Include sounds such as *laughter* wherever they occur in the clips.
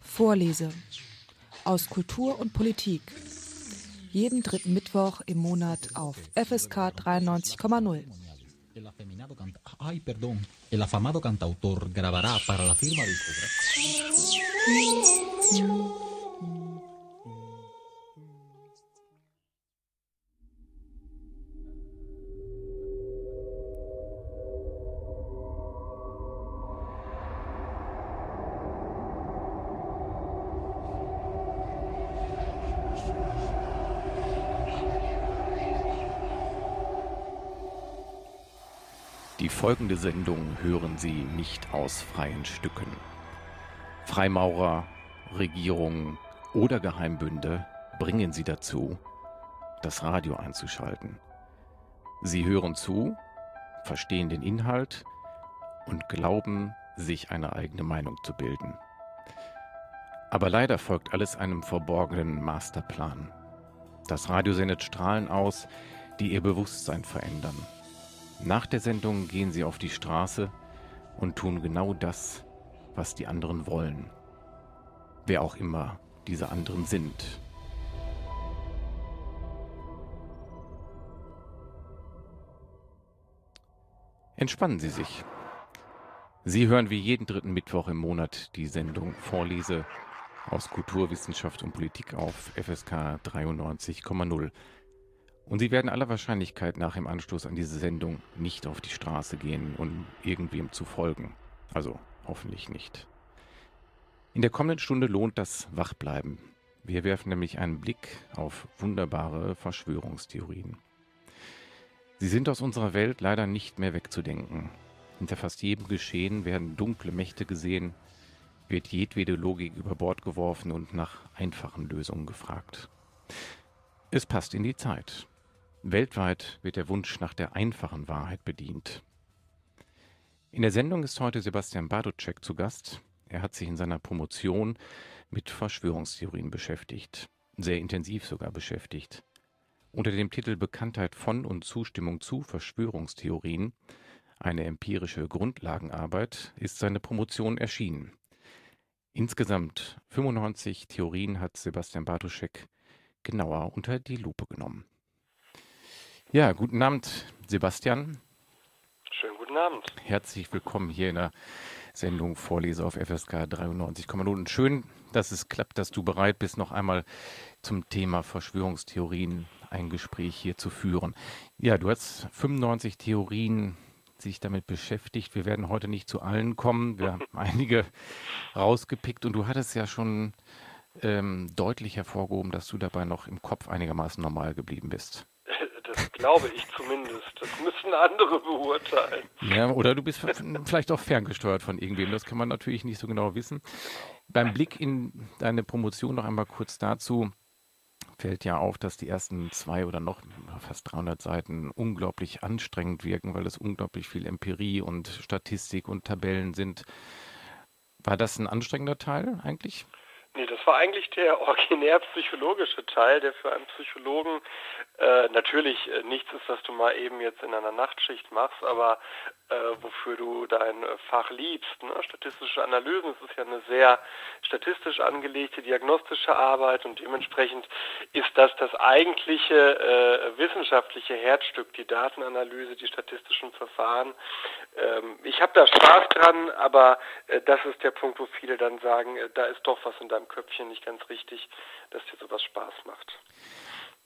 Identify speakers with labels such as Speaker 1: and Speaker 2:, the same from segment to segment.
Speaker 1: Vorlese aus Kultur und Politik. Jeden dritten Mittwoch im Monat auf FSK 93,0.
Speaker 2: Ay, perdón. El afamado cantautor grabará para la firma discográfica.
Speaker 3: Folgende Sendung hören Sie nicht aus freien Stücken. Freimaurer, Regierungen oder Geheimbünde bringen Sie dazu, das Radio einzuschalten. Sie hören zu, verstehen den Inhalt und glauben, sich eine eigene Meinung zu bilden. Aber leider folgt alles einem verborgenen Masterplan. Das Radio sendet Strahlen aus, die ihr Bewusstsein verändern. Nach der Sendung gehen sie auf die Straße und tun genau das, was die anderen wollen. Wer auch immer diese anderen sind. Entspannen Sie sich. Sie hören wie jeden dritten Mittwoch im Monat die Sendung Vorlese aus Kulturwissenschaft und Politik auf FSK 93,0. Und Sie werden aller Wahrscheinlichkeit nach im Anschluss an diese Sendung nicht auf die Straße gehen, um irgendwem zu folgen. Also hoffentlich nicht. In der kommenden Stunde lohnt das Wachbleiben. Wir werfen nämlich einen Blick auf wunderbare Verschwörungstheorien. Sie sind aus unserer Welt leider nicht mehr wegzudenken. Hinter fast jedem Geschehen werden dunkle Mächte gesehen, wird jedwede Logik über Bord geworfen und nach einfachen Lösungen gefragt. Es passt in die Zeit. Weltweit wird der Wunsch nach der einfachen Wahrheit bedient. In der Sendung ist heute Sebastian Bartucek zu Gast. Er hat sich in seiner Promotion mit Verschwörungstheorien beschäftigt, sehr intensiv sogar beschäftigt. Unter dem Titel Bekanntheit von und Zustimmung zu Verschwörungstheorien, eine empirische Grundlagenarbeit, ist seine Promotion erschienen. Insgesamt 95 Theorien hat Sebastian Bartuschek genauer unter die Lupe genommen. Ja, guten Abend, Sebastian.
Speaker 4: Schönen guten Abend.
Speaker 3: Herzlich willkommen hier in der Sendung Vorlese auf FSK 93,0. Und schön, dass es klappt, dass du bereit bist, noch einmal zum Thema Verschwörungstheorien ein Gespräch hier zu führen. Ja, du hast 95 Theorien sich damit beschäftigt. Wir werden heute nicht zu allen kommen. Wir haben *laughs* einige rausgepickt und du hattest ja schon ähm, deutlich hervorgehoben, dass du dabei noch im Kopf einigermaßen normal geblieben bist.
Speaker 4: Glaube ich zumindest. Das müssen andere beurteilen.
Speaker 3: Ja, oder du bist vielleicht auch ferngesteuert von irgendwem. Das kann man natürlich nicht so genau wissen. Beim Blick in deine Promotion noch einmal kurz dazu fällt ja auf, dass die ersten zwei oder noch fast 300 Seiten unglaublich anstrengend wirken, weil es unglaublich viel Empirie und Statistik und Tabellen sind. War das ein anstrengender Teil eigentlich?
Speaker 4: Nee, das war eigentlich der *laughs* originär psychologische Teil, der für einen Psychologen äh, natürlich äh, nichts ist, was du mal eben jetzt in einer Nachtschicht machst, aber äh, wofür du dein Fach liebst. Ne? Statistische Analysen, das ist ja eine sehr statistisch angelegte diagnostische Arbeit und dementsprechend ist das das eigentliche äh, wissenschaftliche Herzstück, die Datenanalyse, die statistischen Verfahren. Ähm, ich habe da Spaß dran, aber äh, das ist der Punkt, wo viele dann sagen, äh, da ist doch was in deinem Köpfchen nicht ganz richtig, dass dir sowas Spaß macht.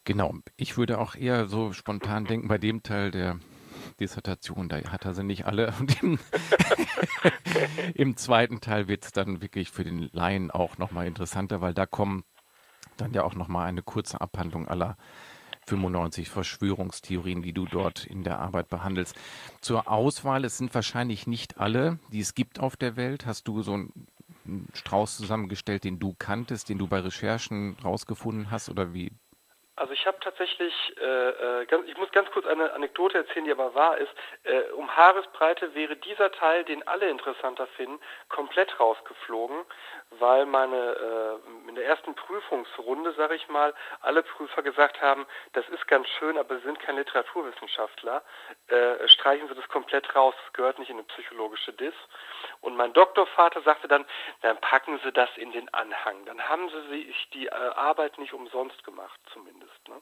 Speaker 3: Genau, ich würde auch eher so spontan denken, bei dem Teil der Dissertation, da hat er sie nicht alle. Im, *laughs* im zweiten Teil wird es dann wirklich für den Laien auch nochmal interessanter, weil da kommen dann ja auch nochmal eine kurze Abhandlung aller 95 Verschwörungstheorien, die du dort in der Arbeit behandelst. Zur Auswahl, es sind wahrscheinlich nicht alle, die es gibt auf der Welt. Hast du so einen Strauß zusammengestellt, den du kanntest, den du bei Recherchen rausgefunden hast oder wie
Speaker 4: also ich habe tatsächlich, äh, äh, ganz, ich muss ganz kurz eine Anekdote erzählen, die aber wahr ist. Äh, um Haaresbreite wäre dieser Teil, den alle interessanter finden, komplett rausgeflogen, weil meine äh, in der ersten Prüfungsrunde, sage ich mal, alle Prüfer gesagt haben, das ist ganz schön, aber Sie sind kein Literaturwissenschaftler. Äh, streichen Sie das komplett raus, das gehört nicht in eine psychologische Dis. Und mein Doktorvater sagte dann, dann packen Sie das in den Anhang. Dann haben Sie sich die äh, Arbeit nicht umsonst gemacht, zumindest. Ne?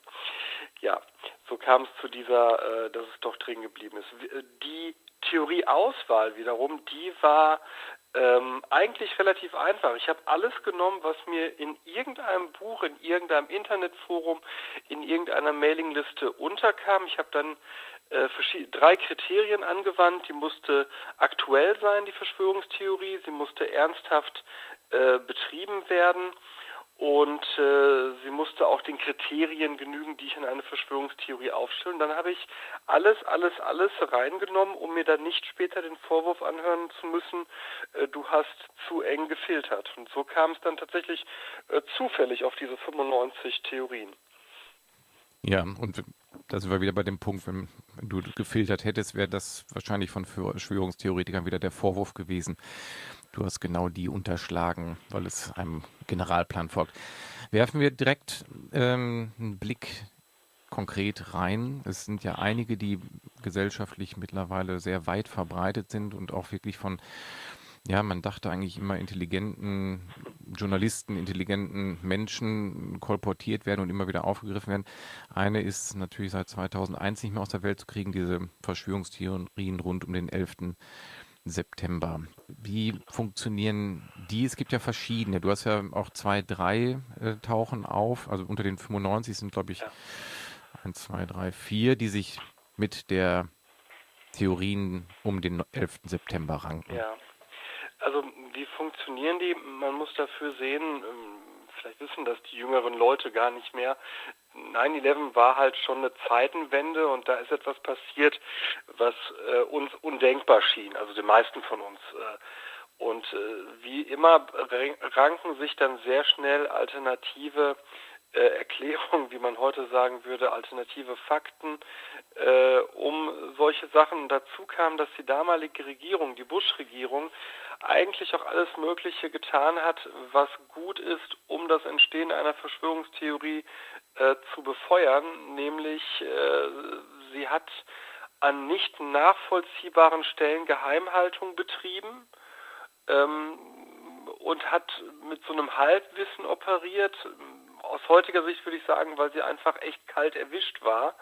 Speaker 4: Ja, so kam es zu dieser, äh, dass es doch drin geblieben ist. Äh, die Theorieauswahl wiederum, die war ähm, eigentlich relativ einfach. Ich habe alles genommen, was mir in irgendeinem Buch, in irgendeinem Internetforum, in irgendeiner Mailingliste unterkam. Ich habe dann drei Kriterien angewandt. Die musste aktuell sein, die Verschwörungstheorie. Sie musste ernsthaft äh, betrieben werden und äh, sie musste auch den Kriterien genügen, die ich in eine Verschwörungstheorie aufstelle. Und dann habe ich alles, alles, alles reingenommen, um mir dann nicht später den Vorwurf anhören zu müssen, äh, du hast zu eng gefiltert. Und so kam es dann tatsächlich äh, zufällig auf diese 95 Theorien.
Speaker 3: Ja, und da sind wir wieder bei dem Punkt, wenn, wenn du gefiltert hättest, wäre das wahrscheinlich von Verschwörungstheoretikern wieder der Vorwurf gewesen. Du hast genau die unterschlagen, weil es einem Generalplan folgt. Werfen wir direkt ähm, einen Blick konkret rein. Es sind ja einige, die gesellschaftlich mittlerweile sehr weit verbreitet sind und auch wirklich von, ja, man dachte eigentlich immer intelligenten Journalisten, intelligenten Menschen kolportiert werden und immer wieder aufgegriffen werden. Eine ist natürlich seit 2001 nicht mehr aus der Welt zu kriegen, diese Verschwörungstheorien rund um den 11. September. Wie funktionieren die? Es gibt ja verschiedene. Du hast ja auch zwei, drei äh, tauchen auf. Also unter den 95 sind, glaube ich, ja. eins, zwei, drei, vier, die sich mit der Theorien um den 11. September ranken.
Speaker 4: Ja. Also wie funktionieren die? Man muss dafür sehen, ähm, vielleicht wissen das die jüngeren Leute gar nicht mehr. 9-11 war halt schon eine Zeitenwende und da ist etwas passiert, was äh, uns undenkbar schien, also den meisten von uns. Äh, und äh, wie immer ranken sich dann sehr schnell alternative äh, Erklärungen, wie man heute sagen würde, alternative Fakten äh, um solche Sachen. Und dazu kam, dass die damalige Regierung, die Bush-Regierung, eigentlich auch alles Mögliche getan hat, was gut ist, um das Entstehen einer Verschwörungstheorie äh, zu befeuern, nämlich äh, sie hat an nicht nachvollziehbaren Stellen Geheimhaltung betrieben ähm, und hat mit so einem Halbwissen operiert. Aus heutiger Sicht würde ich sagen, weil sie einfach echt kalt erwischt war.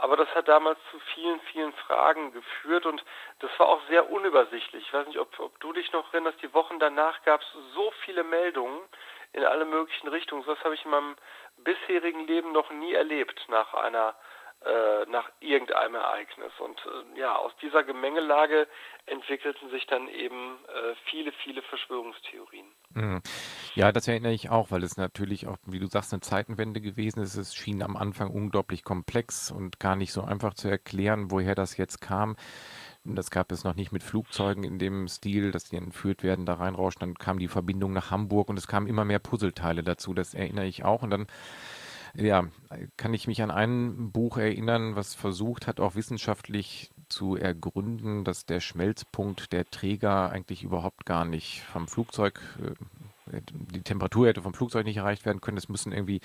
Speaker 4: Aber das hat damals zu vielen, vielen Fragen geführt und das war auch sehr unübersichtlich. Ich weiß nicht, ob, ob du dich noch erinnerst, die Wochen danach gab es so viele Meldungen in alle möglichen Richtungen. So was habe ich in meinem bisherigen Leben noch nie erlebt nach einer nach irgendeinem Ereignis. Und äh, ja, aus dieser Gemengelage entwickelten sich dann eben äh, viele, viele Verschwörungstheorien.
Speaker 3: Mhm. Ja, das erinnere ich auch, weil es natürlich auch, wie du sagst, eine Zeitenwende gewesen ist. Es schien am Anfang unglaublich komplex und gar nicht so einfach zu erklären, woher das jetzt kam. Das gab es noch nicht mit Flugzeugen in dem Stil, dass die entführt werden, da reinrauschen. Dann kam die Verbindung nach Hamburg und es kamen immer mehr Puzzleteile dazu. Das erinnere ich auch. Und dann ja, kann ich mich an ein Buch erinnern, was versucht hat, auch wissenschaftlich zu ergründen, dass der Schmelzpunkt der Träger eigentlich überhaupt gar nicht vom Flugzeug, äh, die Temperatur hätte vom Flugzeug nicht erreicht werden können. Es müssen irgendwie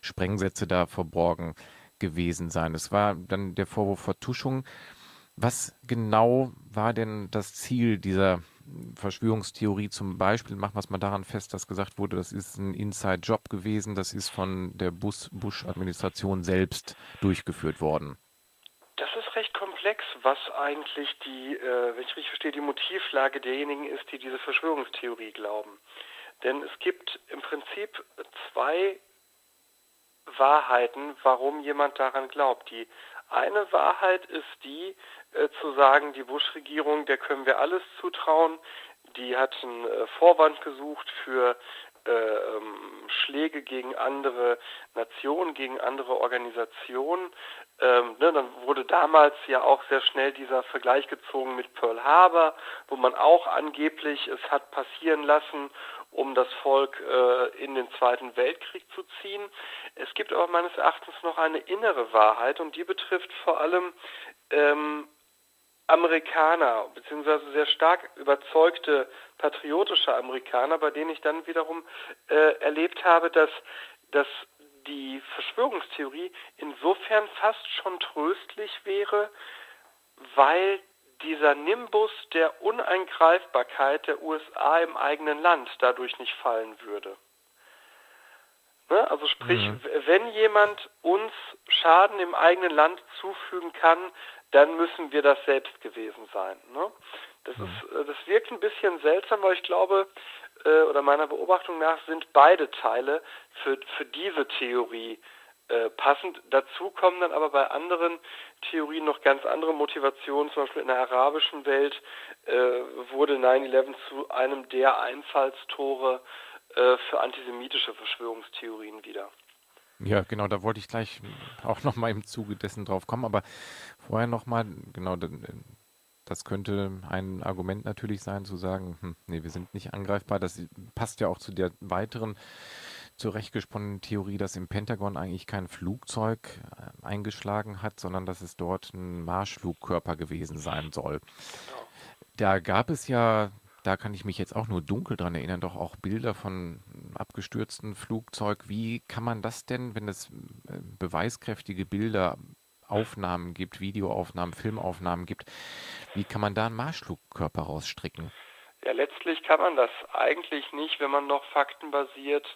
Speaker 3: Sprengsätze da verborgen gewesen sein. Es war dann der Vorwurf Vertuschung. Was genau war denn das Ziel dieser Verschwörungstheorie zum Beispiel, machen wir es mal daran fest, dass gesagt wurde, das ist ein Inside-Job gewesen, das ist von der Bush-Administration selbst durchgeführt worden.
Speaker 4: Das ist recht komplex, was eigentlich die, äh, wenn ich richtig verstehe, die Motivlage derjenigen ist, die diese Verschwörungstheorie glauben. Denn es gibt im Prinzip zwei Wahrheiten, warum jemand daran glaubt. Die eine Wahrheit ist die, äh, zu sagen, die Bush-Regierung, der können wir alles zutrauen. Die hat einen äh, Vorwand gesucht für äh, ähm, Schläge gegen andere Nationen, gegen andere Organisationen. Ähm, ne, dann wurde damals ja auch sehr schnell dieser Vergleich gezogen mit Pearl Harbor, wo man auch angeblich es hat passieren lassen, um das Volk äh, in den Zweiten Weltkrieg zu ziehen. Es gibt aber meines Erachtens noch eine innere Wahrheit und die betrifft vor allem ähm, Amerikaner, beziehungsweise sehr stark überzeugte patriotische Amerikaner, bei denen ich dann wiederum äh, erlebt habe, dass, dass die Verschwörungstheorie insofern fast schon tröstlich wäre, weil dieser Nimbus der Uneingreifbarkeit der USA im eigenen Land dadurch nicht fallen würde. Ne? Also sprich, mhm. wenn jemand uns Schaden im eigenen Land zufügen kann, dann müssen wir das selbst gewesen sein. Ne? Das, mhm. ist, äh, das wirkt ein bisschen seltsam, weil ich glaube, äh, oder meiner Beobachtung nach sind beide Teile für, für diese Theorie äh, passend. Dazu kommen dann aber bei anderen Theorien noch ganz andere Motivationen. Zum Beispiel in der arabischen Welt äh, wurde 9-11 zu einem der Einfallstore äh, für antisemitische Verschwörungstheorien wieder.
Speaker 3: Ja, genau, da wollte ich gleich auch nochmal im Zuge dessen drauf kommen, aber vorher nochmal, genau, das könnte ein Argument natürlich sein, zu sagen, hm, nee, wir sind nicht angreifbar. Das passt ja auch zu der weiteren zurechtgesponnenen Theorie, dass im Pentagon eigentlich kein Flugzeug äh, eingeschlagen hat, sondern dass es dort ein Marschflugkörper gewesen sein soll. Da gab es ja, da kann ich mich jetzt auch nur dunkel dran erinnern, doch auch Bilder von abgestürzten Flugzeug. Wie kann man das denn, wenn es äh, beweiskräftige Bilder Aufnahmen gibt, Videoaufnahmen, Filmaufnahmen gibt, wie kann man da einen Marschflugkörper rausstricken?
Speaker 4: Ja, letztlich kann man das eigentlich nicht, wenn man noch faktenbasiert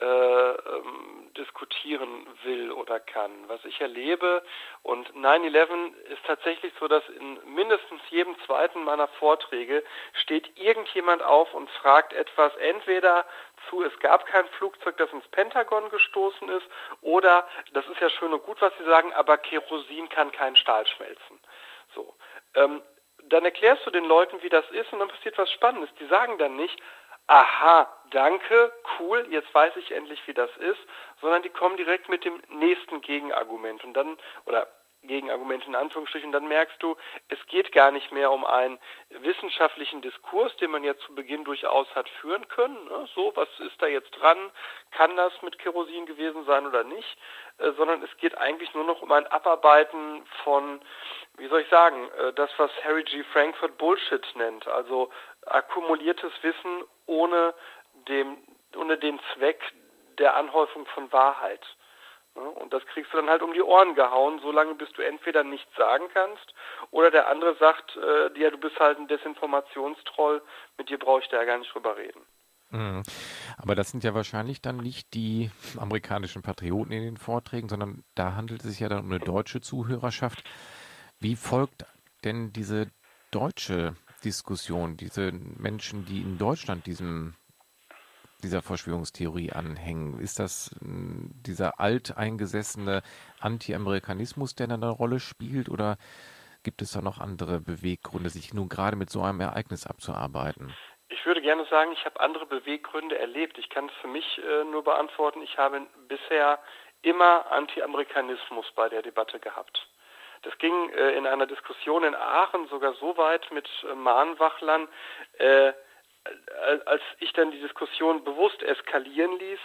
Speaker 4: äh, ähm, diskutieren will oder kann. Was ich erlebe, und 9-11 ist tatsächlich so, dass in mindestens jedem zweiten meiner Vorträge steht irgendjemand auf und fragt etwas entweder zu, es gab kein Flugzeug, das ins Pentagon gestoßen ist, oder, das ist ja schön und gut, was Sie sagen, aber Kerosin kann keinen Stahl schmelzen. So. Ähm, dann erklärst du den Leuten, wie das ist, und dann passiert was Spannendes. Die sagen dann nicht, aha, danke, cool, jetzt weiß ich endlich, wie das ist, sondern die kommen direkt mit dem nächsten Gegenargument und dann, oder Gegenargument in Anführungsstrichen, dann merkst du, es geht gar nicht mehr um einen wissenschaftlichen Diskurs, den man ja zu Beginn durchaus hat führen können. Ne? So, was ist da jetzt dran? Kann das mit Kerosin gewesen sein oder nicht? Äh, sondern es geht eigentlich nur noch um ein Abarbeiten von, wie soll ich sagen, äh, das, was Harry G. Frankfurt Bullshit nennt. Also akkumuliertes Wissen ohne, dem, ohne den Zweck der Anhäufung von Wahrheit. Und das kriegst du dann halt um die Ohren gehauen, solange bis du entweder nichts sagen kannst oder der andere sagt, äh, ja, du bist halt ein Desinformationstroll, mit dir brauche ich da ja gar nicht drüber reden.
Speaker 3: Mhm. Aber das sind ja wahrscheinlich dann nicht die amerikanischen Patrioten in den Vorträgen, sondern da handelt es sich ja dann um eine deutsche Zuhörerschaft. Wie folgt denn diese deutsche Diskussion, diese Menschen, die in Deutschland diesem dieser Verschwörungstheorie anhängen? Ist das hm, dieser alteingesessene Anti-Amerikanismus, der eine Rolle spielt, oder gibt es da noch andere Beweggründe, sich nun gerade mit so einem Ereignis abzuarbeiten?
Speaker 4: Ich würde gerne sagen, ich habe andere Beweggründe erlebt. Ich kann es für mich äh, nur beantworten. Ich habe bisher immer Anti-Amerikanismus bei der Debatte gehabt. Das ging äh, in einer Diskussion in Aachen sogar so weit mit äh, Mahnwachlern, äh, als ich dann die Diskussion bewusst eskalieren ließ,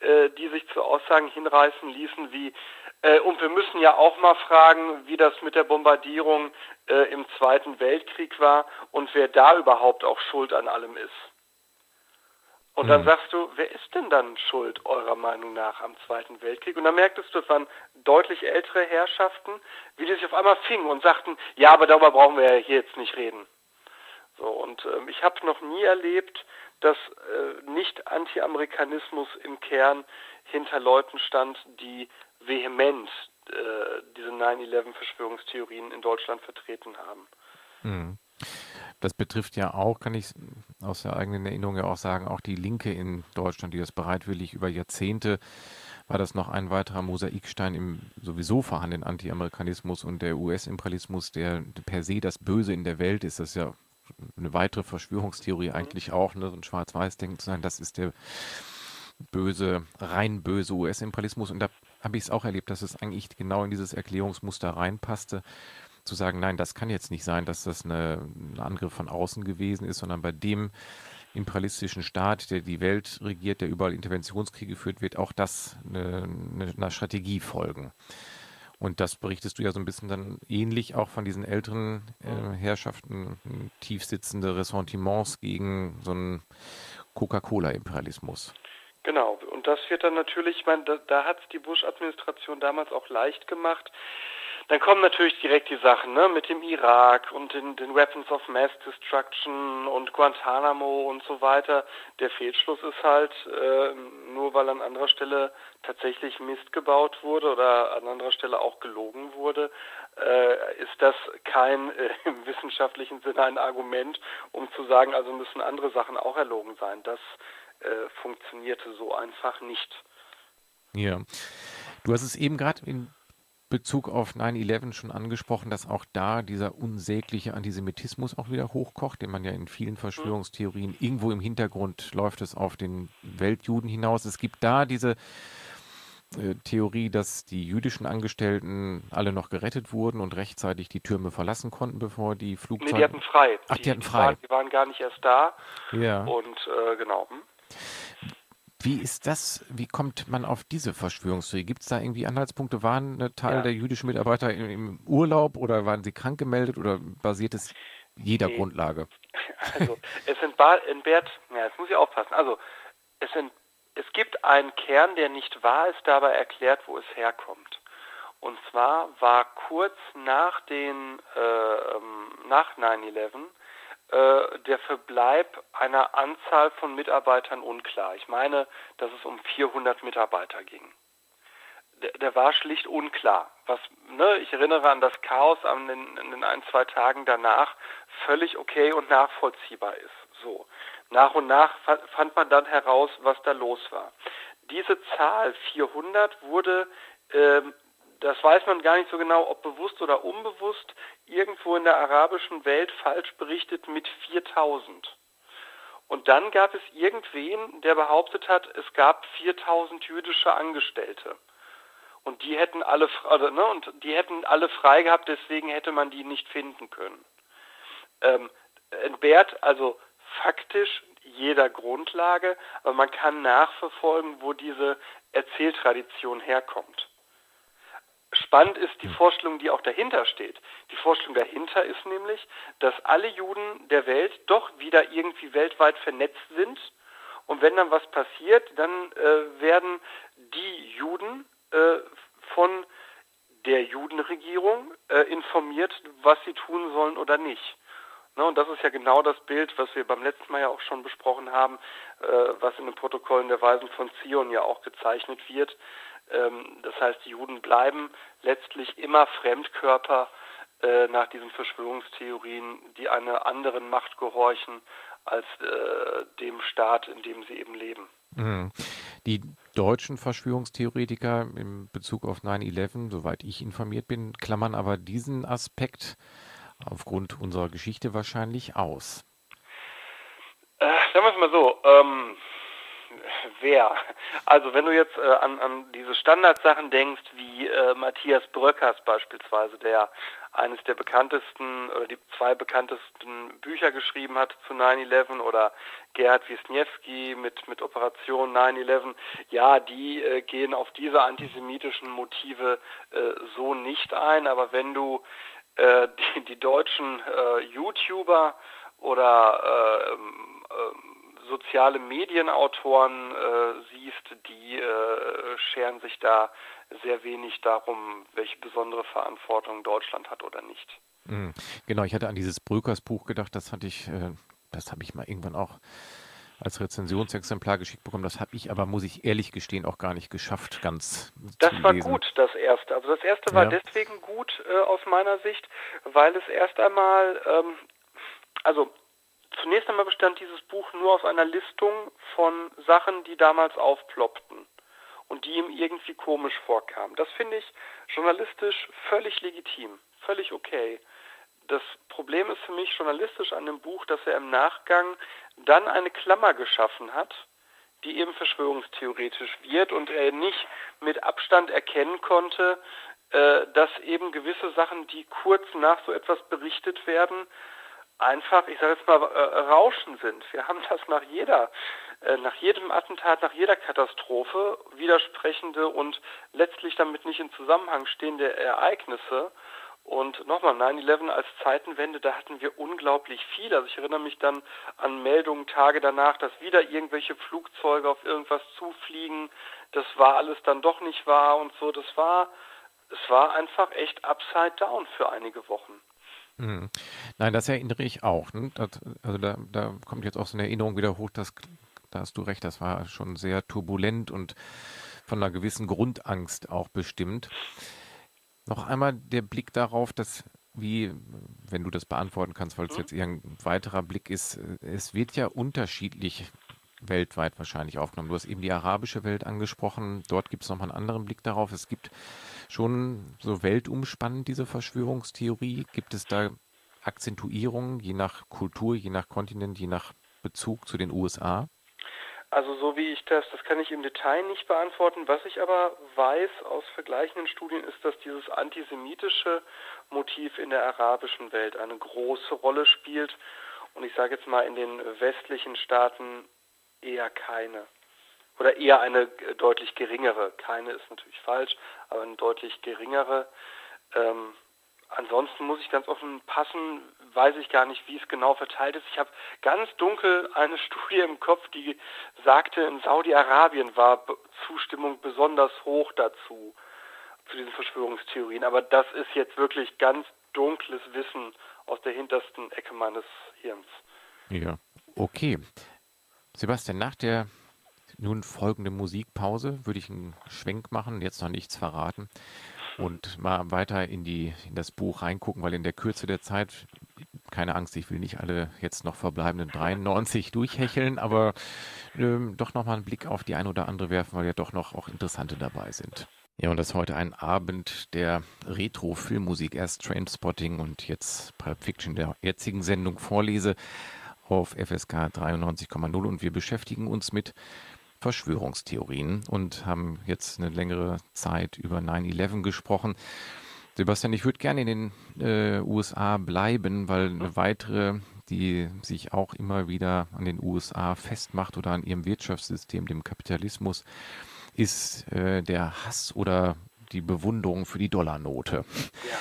Speaker 4: äh, die sich zu Aussagen hinreißen ließen wie, äh, und wir müssen ja auch mal fragen, wie das mit der Bombardierung äh, im Zweiten Weltkrieg war und wer da überhaupt auch schuld an allem ist. Und dann mhm. sagst du, wer ist denn dann schuld eurer Meinung nach am Zweiten Weltkrieg? Und dann merktest du, es waren deutlich ältere Herrschaften, wie die sich auf einmal fingen und sagten, ja, aber darüber brauchen wir ja hier jetzt nicht reden. So, und ähm, ich habe noch nie erlebt, dass äh, nicht Anti-Amerikanismus im Kern hinter Leuten stand, die vehement äh, diese 9-11-Verschwörungstheorien in Deutschland vertreten haben.
Speaker 3: Mhm. Das betrifft ja auch, kann ich aus der eigenen Erinnerung ja auch sagen, auch die Linke in Deutschland, die das bereitwillig über Jahrzehnte war das noch ein weiterer Mosaikstein im sowieso vorhandenen Anti-Amerikanismus und der US-Imperialismus, der per se das Böse in der Welt ist. Das ist ja eine weitere Verschwörungstheorie mhm. eigentlich auch, ne, so ein Schwarz-Weiß-Denken zu sein, das ist der böse, rein böse US-Imperialismus. Und da habe ich es auch erlebt, dass es eigentlich genau in dieses Erklärungsmuster reinpasste, zu sagen, nein, das kann jetzt nicht sein, dass das eine, ein Angriff von außen gewesen ist, sondern bei dem imperialistischen Staat, der die Welt regiert, der überall Interventionskriege führt, wird auch das eine, eine, eine Strategie folgen. Und das berichtest du ja so ein bisschen dann ähnlich auch von diesen älteren äh, Herrschaften, tiefsitzende Ressentiments gegen so einen Coca-Cola-Imperialismus.
Speaker 4: Genau, und das wird dann natürlich, ich meine, da, da hat es die Bush-Administration damals auch leicht gemacht, dann kommen natürlich direkt die Sachen ne, mit dem Irak und den, den Weapons of Mass Destruction und Guantanamo und so weiter. Der Fehlschluss ist halt, äh, nur weil an anderer Stelle tatsächlich Mist gebaut wurde oder an anderer Stelle auch gelogen wurde, äh, ist das kein äh, *laughs* im wissenschaftlichen Sinne ein Argument, um zu sagen, also müssen andere Sachen auch erlogen sein. Das äh, funktionierte so einfach nicht.
Speaker 3: Ja. Du hast es eben gerade in Bezug auf 9-11 schon angesprochen, dass auch da dieser unsägliche Antisemitismus auch wieder hochkocht, den man ja in vielen Verschwörungstheorien irgendwo im Hintergrund läuft es auf den Weltjuden hinaus. Es gibt da diese äh, Theorie, dass die jüdischen Angestellten alle noch gerettet wurden und rechtzeitig die Türme verlassen konnten, bevor die Flugzeuge. Nee,
Speaker 4: die hatten frei.
Speaker 3: Ach, die, die hatten frei.
Speaker 4: Die waren, gar nicht erst da.
Speaker 3: Ja.
Speaker 4: Und äh, genau.
Speaker 3: Wie ist das, wie kommt man auf diese Verschwörungstheorie? Gibt es da irgendwie Anhaltspunkte? Waren ein Teil ja. der jüdischen Mitarbeiter im, Urlaub oder waren sie krank gemeldet oder basiert es jeder nee. Grundlage? *laughs*
Speaker 4: Also, es entbehrt, ja, jetzt muss ich aufpassen. Also, es, ent, es gibt einen Kern, der nicht wahr ist, dabei erklärt, wo es herkommt. Und zwar war kurz nach den, äh, ähm, nach 9-11 äh, der Verbleib einer Anzahl von Mitarbeitern unklar. Ich meine, dass es um 400 Mitarbeiter ging. Der, der war schlicht unklar. Was, ne, ich erinnere an das Chaos an den, an den ein, zwei Tagen danach, völlig okay und nachvollziehbar ist. So. Nach und nach fand man dann heraus, was da los war. Diese Zahl 400 wurde ähm, das weiß man gar nicht so genau, ob bewusst oder unbewusst, irgendwo in der arabischen Welt falsch berichtet mit 4000. Und dann gab es irgendwen, der behauptet hat, es gab 4000 jüdische Angestellte. Und die hätten alle, also, ne, und die hätten alle frei gehabt, deswegen hätte man die nicht finden können. Ähm, entbehrt also faktisch jeder Grundlage, aber man kann nachverfolgen, wo diese Erzähltradition herkommt. Spannend ist die Vorstellung, die auch dahinter steht. Die Vorstellung dahinter ist nämlich, dass alle Juden der Welt doch wieder irgendwie weltweit vernetzt sind. Und wenn dann was passiert, dann äh, werden die Juden äh, von der Judenregierung äh, informiert, was sie tun sollen oder nicht. Ne, und das ist ja genau das Bild, was wir beim letzten Mal ja auch schon besprochen haben, äh, was in den Protokollen der Weisen von Zion ja auch gezeichnet wird, das heißt, die Juden bleiben letztlich immer Fremdkörper äh, nach diesen Verschwörungstheorien, die einer anderen Macht gehorchen als äh, dem Staat, in dem sie eben leben.
Speaker 3: Mhm. Die deutschen Verschwörungstheoretiker in Bezug auf 9-11, soweit ich informiert bin, klammern aber diesen Aspekt aufgrund unserer Geschichte wahrscheinlich aus.
Speaker 4: Äh, sagen wir es mal so, ähm, wer? Also wenn du jetzt äh, an, an diese Standardsachen denkst, wie äh, Matthias Bröckers beispielsweise, der eines der bekanntesten oder die zwei bekanntesten Bücher geschrieben hat zu 9-11 oder Gerhard Wisniewski mit, mit Operation 9-11, ja, die äh, gehen auf diese antisemitischen Motive äh, so nicht ein, aber wenn du äh, die, die deutschen äh, YouTuber oder äh, ähm, äh, soziale Medienautoren äh, siehst, die äh, scheren sich da sehr wenig darum, welche besondere Verantwortung Deutschland hat oder nicht.
Speaker 3: Mhm. Genau, ich hatte an dieses Brökers Buch gedacht, das hatte ich, äh, das habe ich mal irgendwann auch als Rezensionsexemplar geschickt bekommen. Das habe ich aber, muss ich ehrlich gestehen, auch gar nicht geschafft, ganz
Speaker 4: Das war lesen. gut, das erste. Also das erste war ja. deswegen gut äh, aus meiner Sicht, weil es erst einmal, ähm, also Zunächst einmal bestand dieses Buch nur aus einer Listung von Sachen, die damals aufploppten und die ihm irgendwie komisch vorkamen. Das finde ich journalistisch völlig legitim, völlig okay. Das Problem ist für mich journalistisch an dem Buch, dass er im Nachgang dann eine Klammer geschaffen hat, die eben verschwörungstheoretisch wird und er nicht mit Abstand erkennen konnte, äh, dass eben gewisse Sachen, die kurz nach so etwas berichtet werden, einfach, ich sage jetzt mal, äh, Rauschen sind. Wir haben das nach jeder, äh, nach jedem Attentat, nach jeder Katastrophe widersprechende und letztlich damit nicht in Zusammenhang stehende Ereignisse. Und nochmal, 9-11 als Zeitenwende, da hatten wir unglaublich viel. Also ich erinnere mich dann an Meldungen Tage danach, dass wieder irgendwelche Flugzeuge auf irgendwas zufliegen. Das war alles dann doch nicht wahr und so. Das war, es war einfach echt upside down für einige Wochen.
Speaker 3: Hm. Nein, das erinnere ich auch. Ne? Das, also da, da, kommt jetzt auch so eine Erinnerung wieder hoch, dass, da hast du recht, das war schon sehr turbulent und von einer gewissen Grundangst auch bestimmt. Noch einmal der Blick darauf, dass wie, wenn du das beantworten kannst, weil es mhm. jetzt eher ein weiterer Blick ist, es wird ja unterschiedlich weltweit wahrscheinlich aufgenommen. Du hast eben die arabische Welt angesprochen. Dort gibt es nochmal einen anderen Blick darauf. Es gibt schon so weltumspannend diese Verschwörungstheorie. Gibt es da Akzentuierungen je nach Kultur, je nach Kontinent, je nach Bezug zu den USA?
Speaker 4: Also so wie ich das, das kann ich im Detail nicht beantworten. Was ich aber weiß aus vergleichenden Studien ist, dass dieses antisemitische Motiv in der arabischen Welt eine große Rolle spielt. Und ich sage jetzt mal in den westlichen Staaten eher keine. Oder eher eine deutlich geringere. Keine ist natürlich falsch, aber eine deutlich geringere. Ähm, ansonsten muss ich ganz offen passen, weiß ich gar nicht, wie es genau verteilt ist. Ich habe ganz dunkel eine *laughs* Studie im Kopf, die sagte, in Saudi-Arabien war Zustimmung besonders hoch dazu, zu diesen Verschwörungstheorien. Aber das ist jetzt wirklich ganz dunkles Wissen aus der hintersten Ecke meines Hirns.
Speaker 3: Ja, okay. Sebastian, nach der nun folgenden Musikpause würde ich einen Schwenk machen, jetzt noch nichts verraten und mal weiter in, die, in das Buch reingucken, weil in der Kürze der Zeit, keine Angst, ich will nicht alle jetzt noch verbleibenden 93 *laughs* durchhecheln, aber ähm, doch nochmal einen Blick auf die ein oder andere werfen, weil ja doch noch auch interessante dabei sind. Ja, und das ist heute ein Abend der Retro-Filmmusik. Erst Trainspotting und jetzt Pulp Fiction der jetzigen Sendung vorlese auf FSK 93,0 und wir beschäftigen uns mit Verschwörungstheorien und haben jetzt eine längere Zeit über 9-11 gesprochen. Sebastian, ich würde gerne in den äh, USA bleiben, weil eine weitere, die sich auch immer wieder an den USA festmacht oder an ihrem Wirtschaftssystem, dem Kapitalismus, ist äh, der Hass oder die Bewunderung für die Dollarnote. Ja.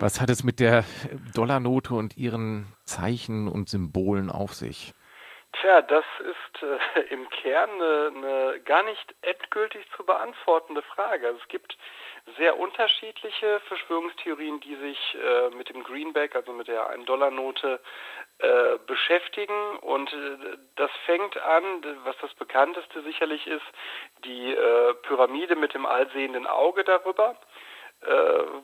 Speaker 3: Was hat es mit der Dollarnote und ihren Zeichen und Symbolen auf sich?
Speaker 4: Tja, das ist äh, *laughs* im Kern eine, eine gar nicht endgültig zu beantwortende Frage. Also es gibt sehr unterschiedliche Verschwörungstheorien, die sich äh, mit dem Greenback, also mit der 1-Dollar-Note, äh, beschäftigen. Und äh, das fängt an, was das bekannteste sicherlich ist, die äh, Pyramide mit dem allsehenden Auge darüber äh,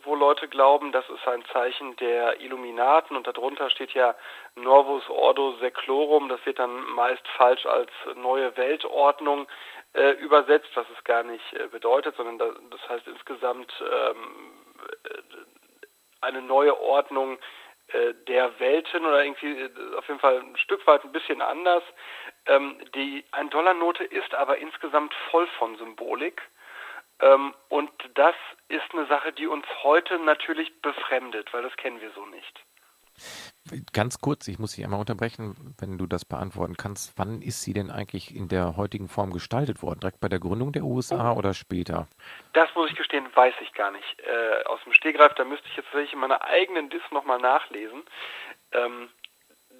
Speaker 4: wo Leute glauben, das ist ein Zeichen der Illuminaten und darunter steht ja Novus Ordo Seclorum, das wird dann meist falsch als neue Weltordnung äh, übersetzt, was es gar nicht äh, bedeutet, sondern das, das heißt insgesamt ähm, äh, eine neue Ordnung äh, der Welten oder irgendwie äh, auf jeden Fall ein Stück weit ein bisschen anders. Ähm, die 1-Dollar-Note ist aber insgesamt voll von Symbolik. Ähm, und das ist eine Sache, die uns heute natürlich befremdet, weil das kennen wir so nicht.
Speaker 3: Ganz kurz, ich muss Sie einmal unterbrechen, wenn du das beantworten kannst. Wann ist sie denn eigentlich in der heutigen Form gestaltet worden? Direkt bei der Gründung der USA oh. oder später?
Speaker 4: Das muss ich gestehen, weiß ich gar nicht. Äh, aus dem Stegreif, da müsste ich jetzt tatsächlich in meiner eigenen Dis nochmal nachlesen. Ähm,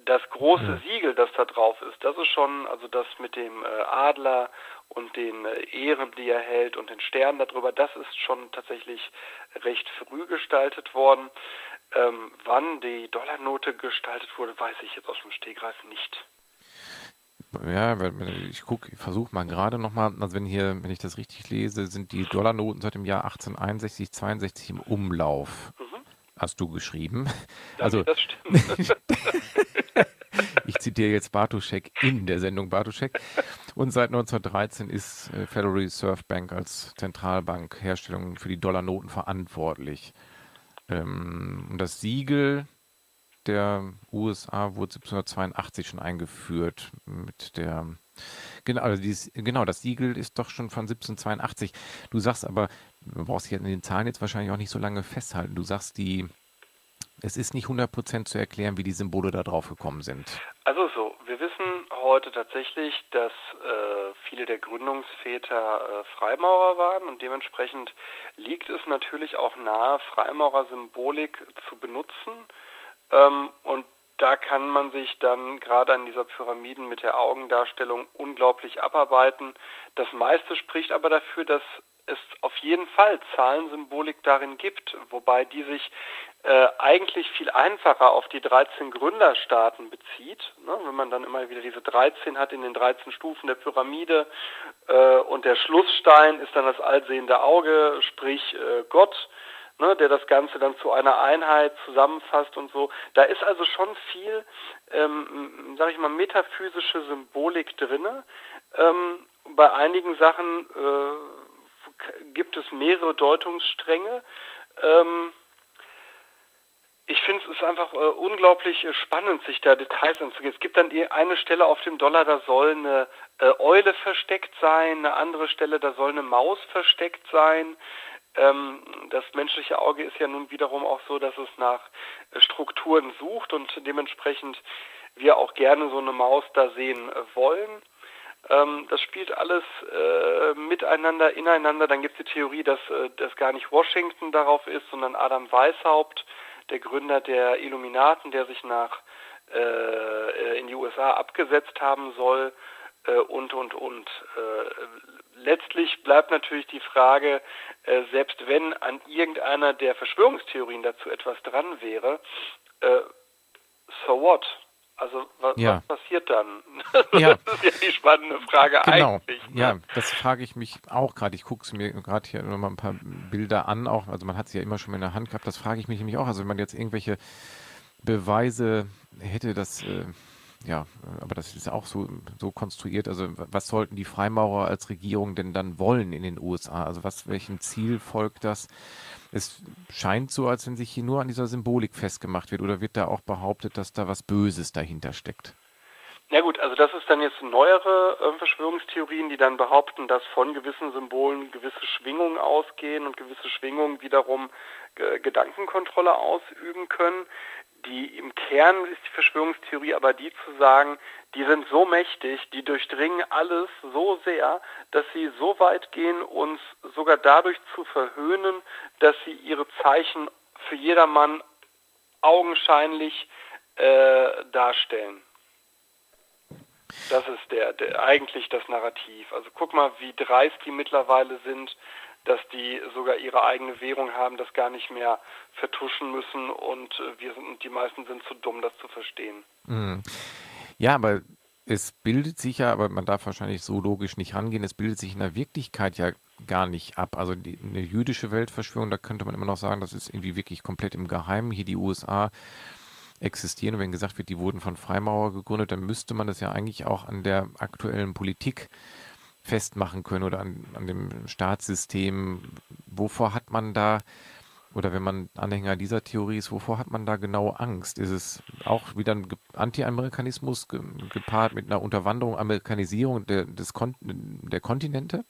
Speaker 4: das große ja. Siegel, das da drauf ist, das ist schon, also das mit dem äh, Adler und den äh, Ehren, die er hält und den Sternen darüber, das ist schon tatsächlich recht früh gestaltet worden. Ähm, wann die Dollarnote gestaltet wurde, weiß ich jetzt aus dem Stegreif nicht.
Speaker 3: Ja, ich gucke, versuche mal gerade nochmal, also wenn hier, wenn ich das richtig lese, sind die Dollarnoten seit dem Jahr 1861, 62 im Umlauf. Mhm. Hast du geschrieben?
Speaker 4: Ja, also, das stimmt. *laughs*
Speaker 3: zitiere jetzt Bartoschek in der Sendung Bartoschek. Und seit 1913 ist äh, Federal Reserve Bank als Zentralbank Herstellung für die Dollarnoten verantwortlich. Ähm, und das Siegel der USA wurde 1782 schon eingeführt mit der Genau, also dieses, genau, das Siegel ist doch schon von 1782. Du sagst aber, du brauchst dich in den Zahlen jetzt wahrscheinlich auch nicht so lange festhalten. Du sagst, die es ist nicht 100% zu erklären, wie die Symbole da drauf gekommen sind.
Speaker 4: Also so, wir wissen heute tatsächlich, dass äh, viele der Gründungsväter äh, Freimaurer waren und dementsprechend liegt es natürlich auch nahe, Freimaurer-Symbolik zu benutzen. Ähm, und da kann man sich dann gerade an dieser Pyramiden mit der Augendarstellung unglaublich abarbeiten. Das meiste spricht aber dafür, dass es auf jeden Fall Zahlensymbolik darin gibt, wobei die sich äh, eigentlich viel einfacher auf die 13 Gründerstaaten bezieht. Ne? Wenn man dann immer wieder diese 13 hat in den 13 Stufen der Pyramide äh, und der Schlussstein ist dann das allsehende Auge, sprich äh, Gott, ne? der das Ganze dann zu einer Einheit zusammenfasst und so. Da ist also schon viel, ähm, sag ich mal, metaphysische Symbolik drinne. Ähm, bei einigen Sachen äh, gibt es mehrere Deutungsstränge. Ähm, ich finde es einfach äh, unglaublich äh, spannend, sich da Details anzugehen. Es gibt dann eine Stelle auf dem Dollar, da soll eine äh, Eule versteckt sein, eine andere Stelle, da soll eine Maus versteckt sein. Ähm, das menschliche Auge ist ja nun wiederum auch so, dass es nach äh, Strukturen sucht und dementsprechend wir auch gerne so eine Maus da sehen äh, wollen. Ähm, das spielt alles äh, miteinander, ineinander. Dann gibt es die Theorie, dass das gar nicht Washington darauf ist, sondern Adam Weishaupt der Gründer der Illuminaten, der sich nach äh, in die USA abgesetzt haben soll äh, und und und. Äh, letztlich bleibt natürlich die Frage, äh, selbst wenn an irgendeiner der Verschwörungstheorien dazu etwas dran wäre, äh, so what? Also was, ja. was passiert dann? *laughs*
Speaker 3: Ja.
Speaker 4: Das ist ja die spannende Frage
Speaker 3: genau.
Speaker 4: eigentlich.
Speaker 3: Ne? Ja, das frage ich mich auch gerade. Ich gucke es mir gerade hier nochmal ein paar Bilder an, auch, also man hat sie ja immer schon in der Hand gehabt, das frage ich mich nämlich auch. Also wenn man jetzt irgendwelche Beweise hätte, dass äh, ja, aber das ist auch so, so konstruiert. Also was sollten die Freimaurer als Regierung denn dann wollen in den USA? Also was, welchem Ziel folgt das? Es scheint so, als wenn sich hier nur an dieser Symbolik festgemacht wird. Oder wird da auch behauptet, dass da was Böses dahinter steckt?
Speaker 4: Ja gut, also das ist dann jetzt neuere äh, Verschwörungstheorien, die dann behaupten, dass von gewissen Symbolen gewisse Schwingungen ausgehen und gewisse Schwingungen wiederum äh, Gedankenkontrolle ausüben können die im Kern ist die Verschwörungstheorie aber die zu sagen, die sind so mächtig, die durchdringen alles so sehr, dass sie so weit gehen, uns sogar dadurch zu verhöhnen, dass sie ihre Zeichen für jedermann augenscheinlich äh, darstellen. Das ist der, der eigentlich das Narrativ. Also guck mal, wie dreist die mittlerweile sind, dass die sogar ihre eigene Währung haben, das gar nicht mehr vertuschen müssen und äh, wir sind, die meisten sind zu dumm, das zu verstehen.
Speaker 3: Mhm. Ja, aber es bildet sich ja, aber man darf wahrscheinlich so logisch nicht rangehen, es bildet sich in der Wirklichkeit ja gar nicht ab. Also die, eine jüdische Weltverschwörung, da könnte man immer noch sagen, das ist irgendwie wirklich komplett im Geheimen. Hier die USA existieren. Wenn gesagt wird, die wurden von Freimaurer gegründet, dann müsste man das ja eigentlich auch an der aktuellen Politik festmachen können oder an, an dem Staatssystem. Wovor hat man da, oder wenn man Anhänger dieser Theorie ist, wovor hat man da genau Angst? Ist es auch wieder ein Anti-Amerikanismus gepaart mit einer Unterwanderung, Amerikanisierung der, des Kon der Kontinente?